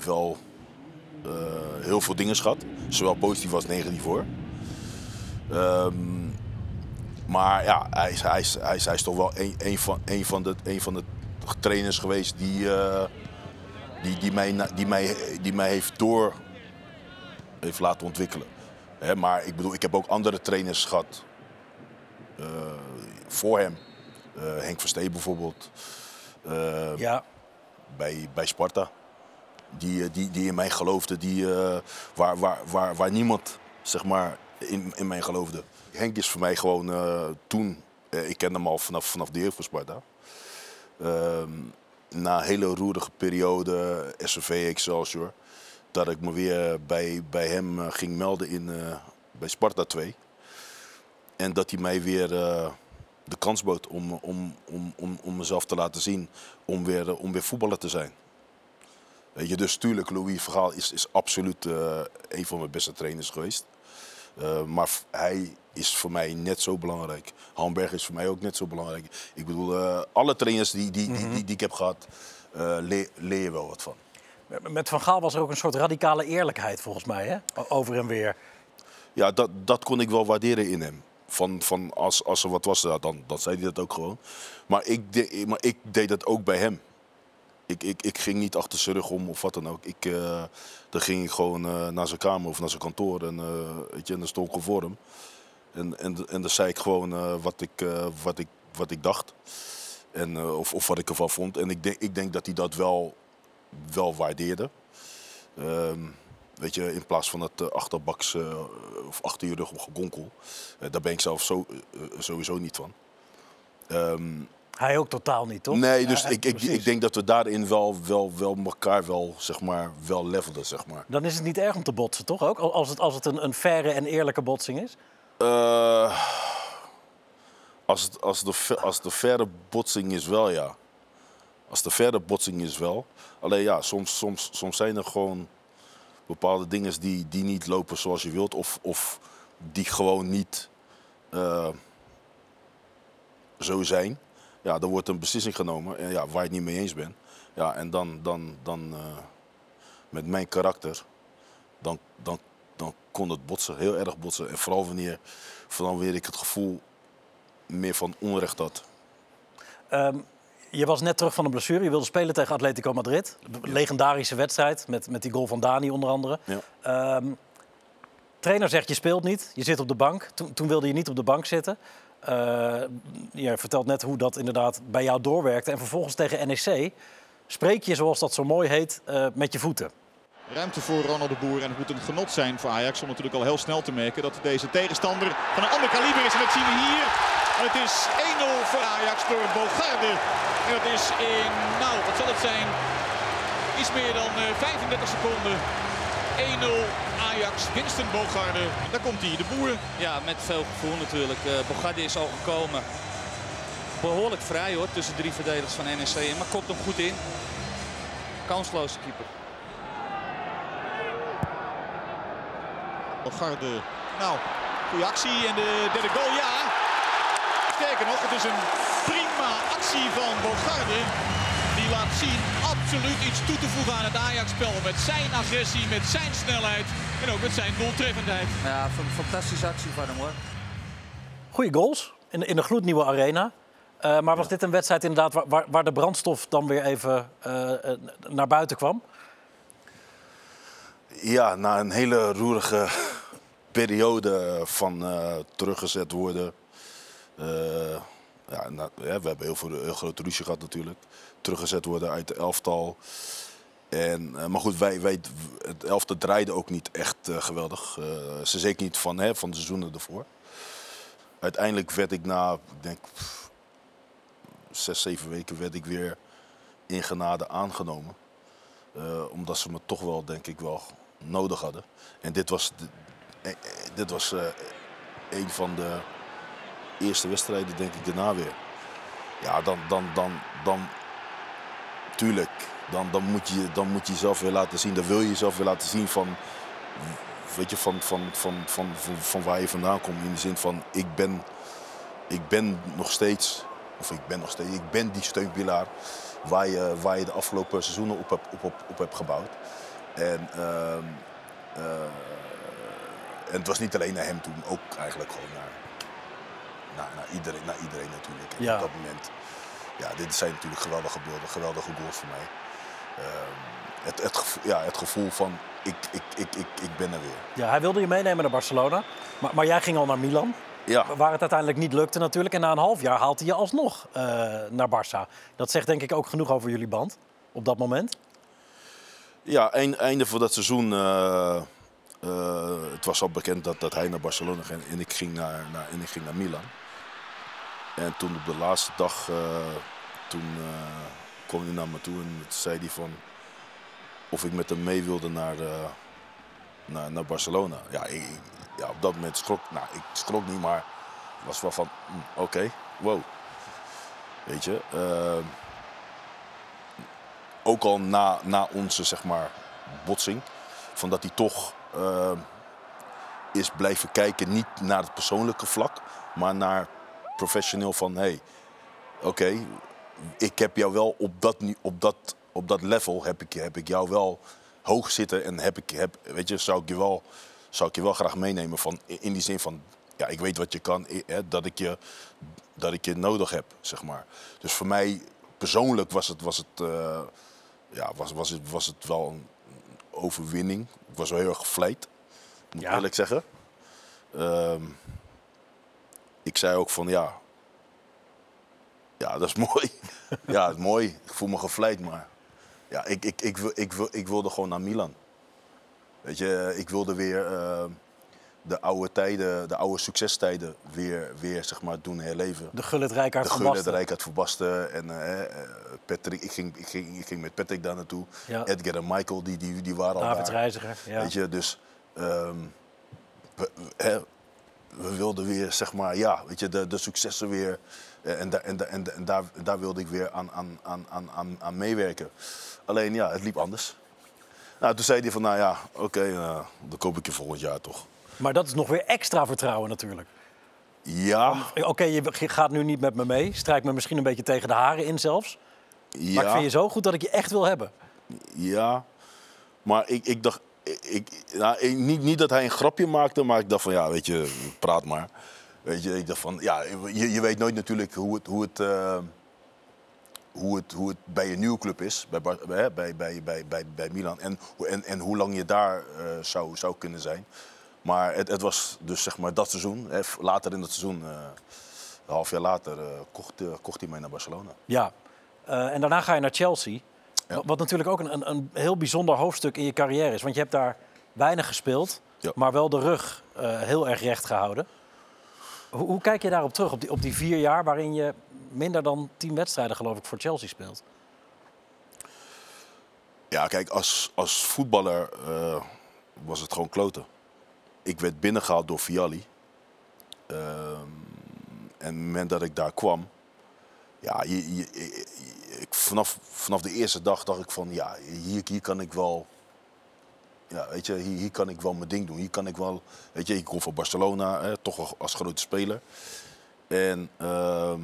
wel heel veel dingen gehad. Zowel positief als negatief hoor. Ehm, maar ja, hij is, hij is, hij is, hij is toch wel een, een, van, een, van de, een van de trainers geweest die, eh, die, die, mij, die, mij, die mij heeft door heeft laten ontwikkelen. Hè, maar ik bedoel, ik heb ook andere trainers gehad eh, voor hem. Eh, Henk Verstee bijvoorbeeld. Ja. bij, bij Sparta. Die, die, die in mij geloofde, die, waar, waar, waar, waar niemand zeg maar, in, in mij geloofde. Henk is voor mij gewoon eh, toen, eh, ik kende hem al vanaf, vanaf de jeugd van Sparta. Ehm, na een hele roerige periode, SCV Excelsior, dat ik me weer bij, bij hem eh, ging melden in, bij Sparta 2. En dat hij mij weer de kans bood om, om, om, om, om mezelf te laten zien, om weer, om weer voetballer te zijn. Weet je, dus tuurlijk, Louis Vergaal is, is absoluut een van mijn beste trainers geweest. Eh, maar hij is voor mij net zo belangrijk. Hamberg is voor mij ook net zo belangrijk. Ik bedoel, eh, alle trainers die, die, die, die, die ik heb gehad, eh, leer, leer je wel wat van. Met Van Gaal was er ook een soort radicale eerlijkheid volgens mij, hè? Over en weer. Ja, dat, dat kon ik wel waarderen in hem. Van, van als, als er wat was, dan, dan zei hij dat ook gewoon. Maar ik, de, maar ik deed dat ook bij hem. Ik, ik, ik ging niet achter zijn rug om of wat dan ook. Ik, eh, dan ging ik gewoon eh, naar zijn kamer of naar zijn kantoor en, eh, weet je, en dan stond ik voor hem. En, en, en dan zei ik gewoon wat, ik, wat, ik, wat ik dacht. En, of, of wat ik ervan vond. En ik denk, ik denk dat hij dat wel, wel waardeerde. Ehm, weet je, in plaats van eh, achterbaks of achter je rug gegonkel. Eh, daar ben ik zelf sowieso niet van. Ehm, Hij ook totaal niet, toch? Nee, dus Ja, ik, ik, ik denk dat we daarin wel, wel, wel elkaar wel, zeg maar, wel levelden, zeg maar. Dan is het niet erg om te botsen, toch ook? Als het, als het een, een faire en eerlijke botsing is. Eh, als, het, als, de, als de verre botsing is wel, ja. Als de verre botsing is wel. Alleen ja, soms, soms, soms zijn er gewoon bepaalde dingen die, die niet lopen zoals je wilt. Of, of die gewoon niet eh, zo zijn. Ja, dan wordt een beslissing genomen en ja, waar je het niet mee eens bent. Ja, en dan, dan, dan eh, met mijn karakter, dan, dan, dan kon het botsen, heel erg botsen. En vooral wanneer, vooral wanneer ik het gevoel meer van onrecht had. Ehm, Je was net terug van een blessure. Je wilde spelen tegen Atletico Madrid. Legendarische wedstrijd met, met die goal van Dani onder andere. Ja. Ehm, trainer zegt je speelt niet. Je zit op de bank. Toen, toen wilde je niet op de bank zitten. Eh, je vertelt net hoe dat inderdaad bij jou doorwerkte. En vervolgens tegen NEC spreek je, zoals dat zo mooi heet, eh, met je voeten. Ruimte voor Ronald de Boer en het moet een genot zijn voor Ajax om natuurlijk al heel snel te merken dat deze tegenstander van een ander kaliber is. En dat zien we hier. En het is 1-0 voor Ajax door Bogarde. En dat is in, nou wat zal het zijn, iets meer dan eh, 35 seconden. 1-0 Ajax, Winston Bogarde. Daar komt hij, de Boer. Ja, met veel gevoel natuurlijk. Eh Bogarde is al gekomen. Behoorlijk vrij hoor, tussen drie verdedigers van NEC. Maar komt hem goed in. Kansloze keeper. Bogarde, nou, goede actie en de derde goal, ja. Sterker nog, het is een prima actie van Bogarde. Die laat zien absoluut iets toe te voegen aan het Ajax-spel. Met zijn agressie, met zijn snelheid en ook met zijn doeltreffendheid. Ja, fan- fantastische actie van hem hoor. Goeie goals in, in een gloednieuwe arena. Eh, maar was dit een wedstrijd inderdaad waar, waar, waar de brandstof dan weer even eh, eh, naar buiten kwam? Ja, na een hele roerige periode van eh, teruggezet worden. Eh, ja, na- ja, we hebben heel veel heel grote ruzie gehad natuurlijk. Teruggezet worden uit de elftal. En, eh, maar goed, wij, wij, het elftal draaide ook niet echt eh, geweldig. Eh, ze zeker niet van, hè, van de seizoenen ervoor. Uiteindelijk werd ik na, ik denk, pff, zes, zeven weken werd ik weer in genade aangenomen. Omdat ze me toch wel, denk ik, wel nodig hadden. En dit was, dit was eh, een van de eerste wedstrijden, denk ik, daarna weer. Ja, dan, dan, dan, dan tuurlijk, dan, dan, moet je, dan moet je jezelf weer laten zien. Dan wil je jezelf weer laten zien van, weet je, van, van, van, van, van, van waar je vandaan komt. In de zin van, ik ben, ik ben nog steeds, of ik ben nog steeds, ik ben die steunpilaar waar je, waar je de afgelopen seizoenen op hebt, op, op, op hebt gebouwd. En, ehm, eh, en het was niet alleen naar hem toen, ook eigenlijk gewoon naar, naar, naar, iedereen, naar iedereen natuurlijk. En Ja. op dat moment, ja, dit zijn natuurlijk geweldige beelden, geweldige goals voor mij. Ehm, het, het, gevoel, ja, het gevoel van, ik, ik, ik, ik, ik ben er weer. Ja, hij wilde je meenemen naar Barcelona. Maar, maar jij ging al naar Milan. Ja. Waar het uiteindelijk niet lukte natuurlijk. En na een half jaar haalt hij je alsnog eh, naar Barça. Dat zegt denk ik ook genoeg over jullie band op dat moment. Ja, eind, einde van dat seizoen. eh, eh, het was al bekend dat, dat hij naar Barcelona ging en ik ging naar, naar, en ik ging naar Milan. En toen op de laatste dag, eh, toen eh, kwam hij naar me toe en zei hij van of ik met hem mee wilde naar, eh, naar, naar Barcelona. Ja, ik, ja, op dat moment schrok, nou ik schrok niet, maar was wel van hm, oké, wow. Weet je, ook al na, na onze zeg maar, botsing, van dat hij toch is blijven kijken, niet naar het persoonlijke vlak, maar naar professioneel van hé, hey, oké, ik heb jou wel op dat, op dat, op dat level heb ik, heb ik jou wel hoog zitten en heb ik, heb, weet je, zou ik je wel, zou ik je wel graag meenemen van, in die zin van, ja, ik weet wat je kan, hè, dat, ik je, dat ik je nodig heb, zeg maar. Dus voor mij persoonlijk was het, was het, eh, ja, was, was, het, was het wel een overwinning. Ik was wel heel erg gevleid, moet ik Ja. eerlijk zeggen. Ehm, ik zei ook van ja, ja, dat is [LAUGHS] mooi. ja, is mooi. Ik voel me gevleid, maar ja, ik, ik, ik, wil, ik, wil, ik wilde gewoon naar Milan. Weet je, ik wilde weer eh, de oude tijden, de oude succestijden weer, weer zeg maar, doen herleven. De Gullit Rijkaard De Gullit. Rijkaard van Basten en eh, eh, Patrick. Ik ging, ik, ging, ik ging met Patrick daar naartoe. Ja. Edgar en Michael, die, die, die waren al daar. Reiziger, ja. Weet je, dus ehm, we, we wilden weer, zeg maar, ja, weet je, de, de successen weer. eh, En, da, en, da, en, da- en daar, daar wilde ik weer aan, aan, aan, aan, aan, meewerken. Alleen ja, het liep anders. Nou, toen zei hij van, nou ja, oké, eh, dan koop ik je volgend jaar toch. Maar dat is nog weer extra vertrouwen natuurlijk. Ja, Oké, je gaat nu niet met me mee. Strijkt me misschien een beetje tegen de haren in zelfs. ja. Maar ik vind je zo goed dat ik je echt wil hebben. Ja, maar ik, ik dacht, ik, niet, niet dat hij een grapje maakte, maar ik dacht van ja, weet je, praat maar. Weet je, ik dacht van ja, je, je weet nooit natuurlijk hoe het, hoe het, eh, hoe het, hoe bij een nieuwe club is, bij, bij, bij, bij, bij, bij, Milan. En, en, en hoe lang je daar eh, zou, zou kunnen zijn. Maar het, het was dus zeg maar dat seizoen. Hè, later in het seizoen, eh, een half jaar later, kocht, kocht hij mij naar Barcelona. Ja. En daarna ga je naar Chelsea. Wat- Wat natuurlijk ook een, een, een heel bijzonder hoofdstuk in je carrière is. Want je hebt daar weinig gespeeld, maar wel de rug eh, heel erg recht gehouden. Hoe, hoe kijk je daarop terug, op die, op die vier jaar waarin je minder dan tien wedstrijden, geloof ik, voor Chelsea speelt? Ja, kijk, als, als voetballer eh, was het gewoon kloten. Ik werd binnengehaald door Vialli. Ehm, en op het moment dat ik daar kwam, ja, ik, vanaf, vanaf de eerste dag dacht ik van, ja, hier, hier kan ik wel, ja, weet je, hier, hier kan ik wel mijn ding doen. Hier kan ik wel, weet je, ik kom van Barcelona, hè, toch als grote speler. En ehm,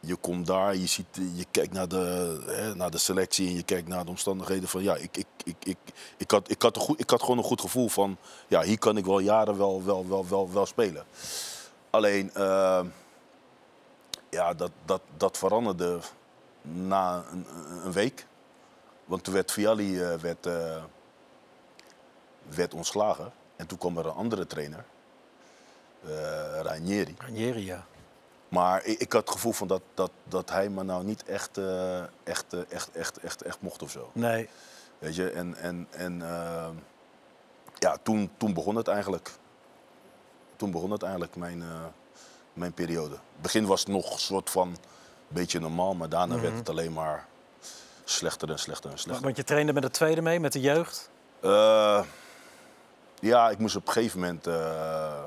je komt daar, je, ziet, je kijkt naar de, hè, naar de selectie en je kijkt naar de omstandigheden van ja, ik, ik, ik, ik, ik, had, ik, had goed, ik had gewoon een goed gevoel van ja, hier kan ik wel jaren wel, wel, wel, wel, wel spelen. Alleen, ehm, ja, dat, dat, dat veranderde na een, een week. Want toen werd Vialli eh, werd, eh, werd ontslagen. En toen kwam er een andere trainer, eh Ranieri. Ranieri, ja. Maar ik, ik had het gevoel van dat, dat, dat hij me nou niet echt, echt, echt, echt, echt, echt mocht of zo. Nee. Weet je, en, en, en ehm, ja, toen, toen begon het eigenlijk. Toen begon het eigenlijk, mijn, mijn periode. Het begin was nog een soort van beetje normaal, maar daarna werd Mhm. het alleen maar slechter en slechter en slechter. Want je trainde met de tweede mee, met de jeugd. Eh, ja, ik moest op een gegeven moment. eh,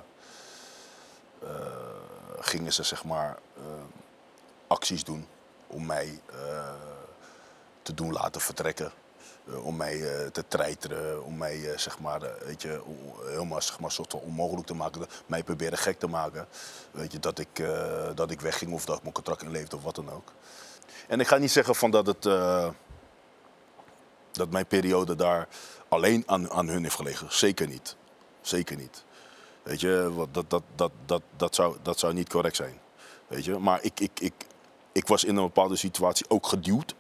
eh, gingen ze zeg maar acties doen om mij te doen laten vertrekken. Eh, om mij eh, te treiteren, om mij eh, zeg maar, weet je, helemaal zeg maar, soort van onmogelijk te maken, mij proberen gek te maken. Weet je, dat ik, dat ik wegging of dat ik mijn contract inleefde of wat dan ook. En ik ga niet zeggen van dat het. dat mijn periode daar alleen aan, aan hun heeft gelegen. Zeker niet. Zeker niet. Weet je, dat, dat, dat, dat, dat, zou, dat zou niet correct zijn. Weet je, maar ik, ik, ik, ik was in een bepaalde situatie ook geduwd.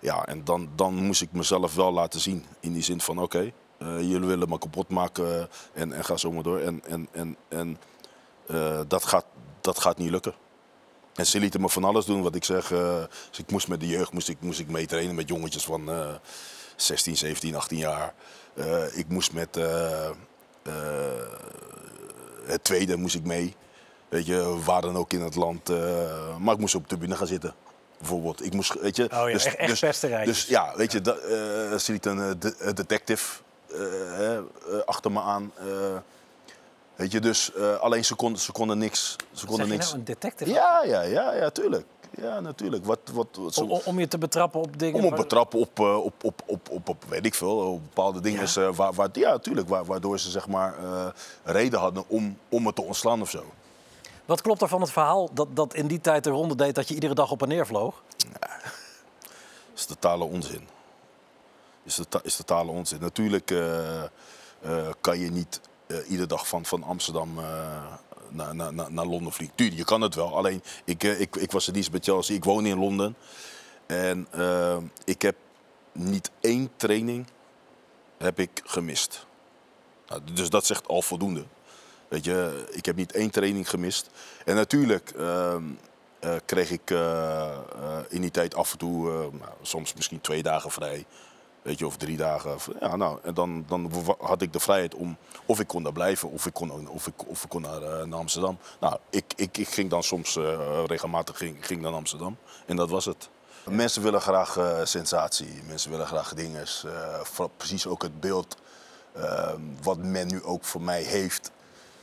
Ja, en dan, dan moest ik mezelf wel laten zien. In die zin van, oké, eh, jullie willen me kapot maken en, en ga zo maar door. En, en, en, en eh, dat, gaat, dat gaat niet lukken. En ze lieten me van alles doen wat ik zeg. eh, dus ik moest met de jeugd moest ik, moest ik meetrainen met jongetjes van eh 16, 17, 18 jaar. Ik moest met het tweede moest ik mee. Weet je, waar dan ook in het land. maar ik moest op de tribune gaan zitten. Bijvoorbeeld. Ik moest, weet je, Oh ja, echt- echt pesterijtjes. dus ja, weet je, da- ze liet een eh, de- een detective eh, eh, achter me aan. weet je, dus alleen ze konden, ze konden niks. Ze konden Zeg niks. nou een detective? Ja, ja, ja, ja, tuurlijk. Ja, natuurlijk. Wat, wat, wat, zo- Om, om- je te betrappen op dingen. om op waar- betrappen op, op, op, op, op, op, weet ik veel, op bepaalde dingen. eh, waar, waar, ja, natuurlijk. Waar, waardoor ze zeg maar reden hadden om, om het te ontslaan of zo. Wat klopt er van het verhaal dat, dat in die tijd de ronde deed dat je iedere dag op en neer vloog? is totale onzin. Is, tota- is totale onzin. Natuurlijk eh, eh, kan je niet eh, iedere dag van, van Amsterdam naar, naar, naar, Londen vliegen. Tuurlijk, je kan het wel. Alleen, ik, ik, ik was in dienst bij Chelsea. Ik woon in Londen. En ik heb niet één training heb ik gemist. Nou, dus dat zegt al voldoende. Weet je, ik heb niet één training gemist. En natuurlijk ehm, eh, kreeg ik eh, eh, in die tijd af en toe, nou, soms misschien twee dagen vrij. Weet je, of drie dagen. Ja, nou, en dan, dan had ik de vrijheid om, of ik kon daar blijven, of ik kon, of ik, of ik kon naar, naar Amsterdam. Nou, ik, ik, ik ging dan soms regelmatig ging, ging naar Amsterdam. En dat was het. Mensen willen graag sensatie, mensen willen graag dingen. precies ook het beeld eh, wat men nu ook voor mij heeft.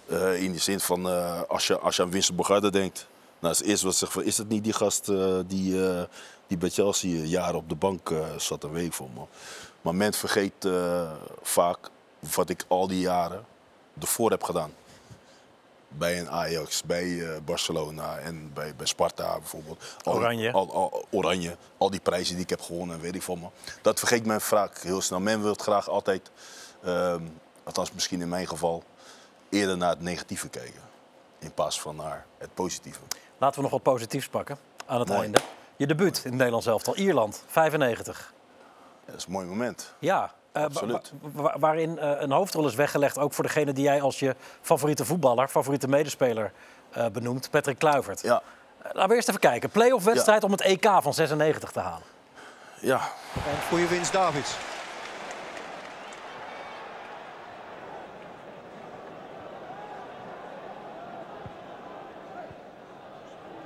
Eh, in de zin van, eh, als, je, als je aan Winston Bogarde denkt... Nou, het eerste wat zegt van, is het niet die gast eh, die, die bij Chelsea jaren op de bank zat een week voor me? Maar men vergeet vaak wat ik al die jaren ervoor heb gedaan. Bij een Ajax, bij Barcelona en bij, bij Sparta bijvoorbeeld. Al, Oranje. Al, al- oranje. Al die prijzen die ik heb gewonnen en weet ik van me. Dat vergeet men vaak heel snel. Men wil graag altijd, ehm, althans misschien in mijn geval, eerder naar het negatieve kijken. In plaats van naar het positieve. Laten we nog wat positiefs pakken aan het Mooi. einde. Je debuut in het Nederlands elftal, Ierland, 95. Ja, dat is een mooi moment. Ja, eh, Absoluut. wa- wa- waarin eh, een hoofdrol is weggelegd, ook voor degene die jij als je favoriete voetballer, favoriete medespeler eh, benoemt, Patrick Kluivert. Ja. Laten we eerst even kijken. Play-off wedstrijd om het EK van 96 te halen. Ja, En goede winst Davids.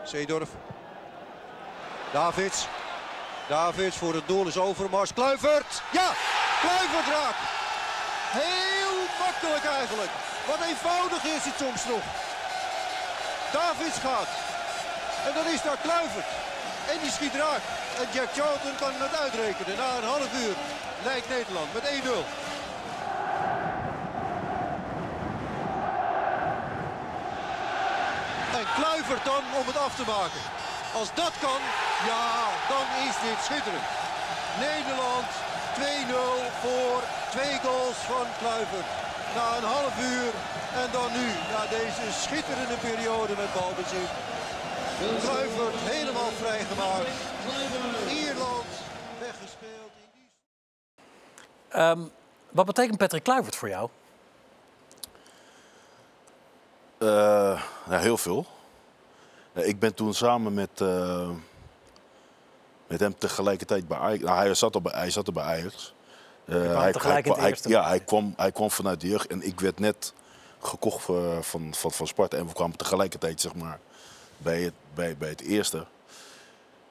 Zeedorf. Davids. Davids voor het doel is Overmars. Kluivert. Ja, Kluivert raakt. Heel makkelijk eigenlijk. Wat eenvoudig is het soms nog. Davids gaat. En dan is daar Kluivert. En die schiet raak. En Jack Charlton kan het uitrekenen. Na een half uur lijkt Nederland met 1-0. Om het af te maken. Als dat kan, ja, dan is dit schitterend. Nederland 2-0 voor twee goals van Kluivert. Na een half uur en dan nu, na deze schitterende periode met balbezit. Kluivert helemaal vrijgemaakt. Ierland weggespeeld. Ehm, wat betekent Patrick Kluivert voor jou? Eh, ja, heel veel. Ja, ik ben toen samen met, eh, met hem tegelijkertijd bij Ajax. Nou, hij, zat al bij, hij zat er bij Ajax. Eh, hij- eerste. Ja, hij kwam, hij kwam vanuit de jeugd en ik werd net gekocht voor- van, van, van Sparta. En we kwamen tegelijkertijd zeg maar, bij, het, bij, bij het eerste.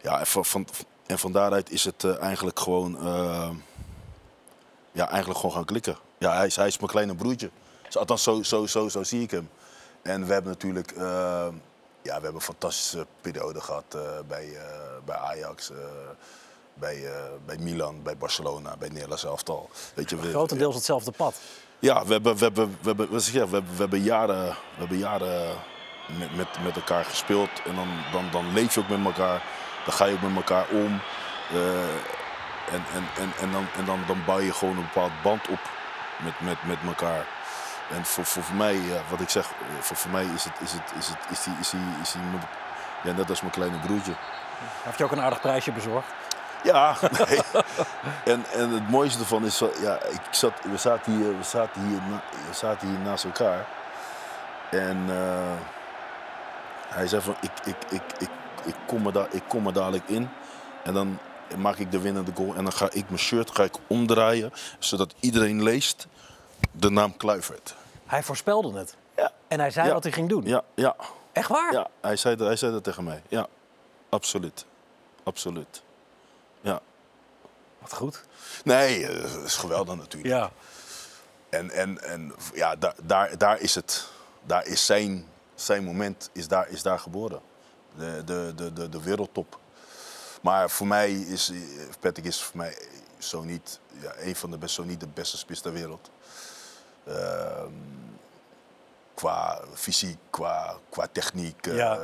Ja, en van, van, en van daaruit is het eh, eigenlijk gewoon... eh, ja, eigenlijk gewoon gaan klikken. Ja, hij is, hij is mijn kleine broertje. Dus althans, zo, zo, zo, zo zie ik hem. En we hebben natuurlijk eh, ja, we hebben een fantastische periode gehad eh, bij, eh, bij Ajax, eh, bij, bij Milan, bij Barcelona, bij Nederlands elftal. Weet je, we, Grotendeels hetzelfde pad. ja, we hebben, we hebben, we hebben, wat zeg je, we hebben, we hebben jaren, we hebben jaren met, met, met elkaar gespeeld. En dan, dan, dan leef je ook met elkaar. Dan ga je ook met elkaar om. En en, en, en, dan, en dan, dan bouw je gewoon een bepaald band op met, met, met elkaar. En voor, voor, voor mij, ja, wat ik zeg, eh, voor, voor mij is het, is het, is het, is die, is die, is die, ja, net als mijn kleine broertje. Heb je ook een aardig prijsje bezorgd? Ja, [LAUGHS] nee. en, en het mooiste ervan is, wel- ja, ik zat, we, zaten hier, we, zaten hier, we zaten hier naast elkaar. En eh, hij zei van, ik, ik, ik, ik, ik, kom er da, ik kom er dadelijk in. En dan maak ik de winnende goal. En dan ga ik mijn shirt ga ik omdraaien, zodat iedereen leest de naam Kluivert. Hij voorspelde het. Ja. En hij zei Ja. wat hij ging doen. Ja, ja. Echt waar? Ja, hij zei, dat, hij zei dat tegen mij. Ja, absoluut. Absoluut. Ja. Wat goed. Nee, eh, dat is geweldig natuurlijk. Ja. En, en, en ja, daar, daar, daar is het. Daar is zijn, zijn moment is daar, is daar geboren. De, de, de, de, de wereldtop. Maar voor mij is eh, Patrick is voor mij zo niet ja, een van de best, zo niet de beste spits ter wereld. Ehm, qua fysiek, qua, qua techniek, eh, Ja.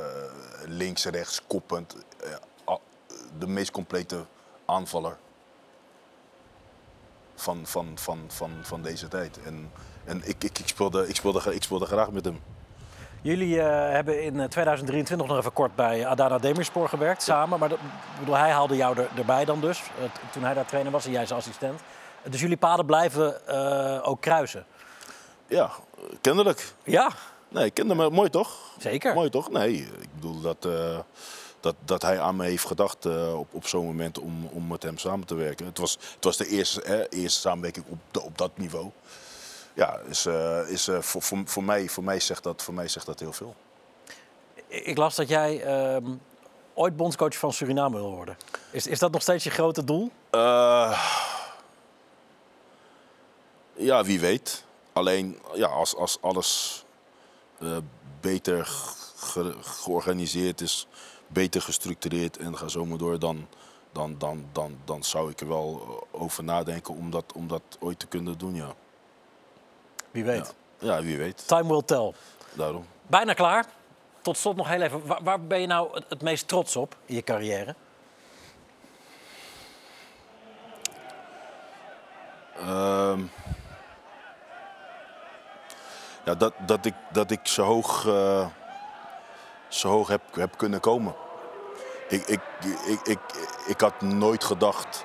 links, rechts, koppend. eh, de meest complete aanvaller van, van, van, van, van deze tijd. En, en ik, ik, ik, speelde, ik, speelde, ik speelde graag met hem. Jullie eh, hebben in eh, 2023 nog even kort bij Adana Demirspor gewerkt, samen. Maar dat, bedoel, hij haalde jou er, erbij dan dus, eh, toen hij daar trainer was en jij zijn assistent. Dus jullie paden blijven eh, ook kruisen. Ja, kennelijk. Ja. Nee, me. Mooi toch? Zeker. Mooi toch? Nee, ik bedoel dat, eh, dat, dat hij aan me heeft gedacht eh, op, op zo'n moment om, om met hem samen te werken. Het was, het was de eerste, eh, eerste samenwerking op, de- op dat niveau. Ja, is, eh, is, voor, voor, voor, mij, voor, mij zegt dat, voor mij zegt dat heel veel. Ik las dat jij ehm, ooit bondscoach van Suriname wil worden. Is, is dat nog steeds je grote doel? Ja, wie weet. Alleen ja, als, als alles eh, beter ge- georganiseerd is, beter gestructureerd en ga zo maar door, dan, dan, dan, dan, dan zou ik er wel eh, over nadenken om dat, om dat ooit te kunnen doen, ja. Wie weet. Ja, wie weet. Time will tell. Daarom. Bijna klaar. Tot slot nog heel even. Waar, waar ben je nou het, het meest trots op in je carrière? Ehm, ja, dat, dat, ik, dat ik zo hoog, eh, zo hoog heb, heb kunnen komen. ik, ik, ik, ik, ik had nooit gedacht,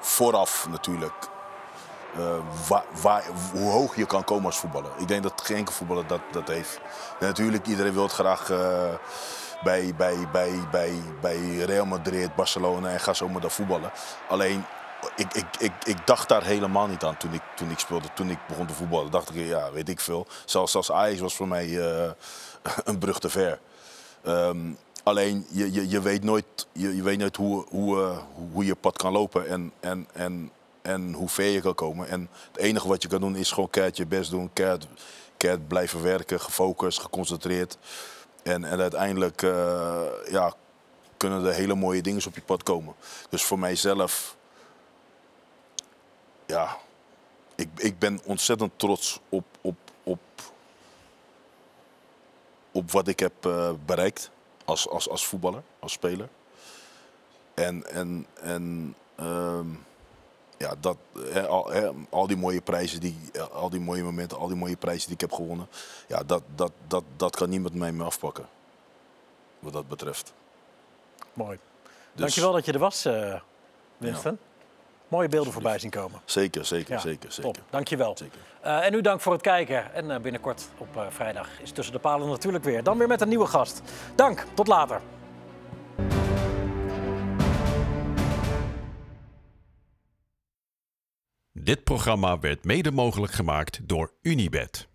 vooraf natuurlijk, eh, waar, waar, hoe hoog je kan komen als voetballer. Ik denk dat geen enkel voetballer dat, dat heeft. Natuurlijk, iedereen wil het graag eh, bij, bij, bij, bij, bij Real Madrid, Barcelona en ga zo maar daar voetballen. Alleen, ik, ik, ik, ik dacht daar helemaal niet aan toen ik, toen ik speelde. Toen ik begon te voetballen, dacht ik, ja, weet ik veel. Zelfs, zelfs Ajax was voor mij eh, [LAUGHS] een brug te ver. Ehm, alleen, je, je, je weet nooit, je, weet nooit hoe, hoe, eh, hoe je pad kan lopen en, en, en, en hoe ver je kan komen. En het enige wat je kan doen is gewoon keihard je best doen. Keihard, keihard blijven werken, gefocust, geconcentreerd. En, en uiteindelijk eh, ja, kunnen er hele mooie dingen op je pad komen. Dus voor mijzelf, ja, ik, ik ben ontzettend trots op, op, op, op wat ik heb eh, bereikt als, als, als voetballer, als speler. En, en, en ehm, ja, dat, al, al die mooie prijzen, die, al die mooie momenten, al die mooie prijzen die ik heb gewonnen, ja, dat, dat, dat, dat kan niemand mij meer afpakken. Wat dat betreft. Mooi. Dus- Dankjewel dat je er was, eh Winston. Mooie beelden voorbij zien komen. Zeker, zeker, Ja, zeker, zeker. Top, dankjewel. Eh en u dank voor het kijken. En eh, binnenkort op eh, vrijdag is Tussen de Palen natuurlijk weer. Dan weer met een nieuwe gast. Dank, tot later. Dit programma werd mede mogelijk gemaakt door Unibed.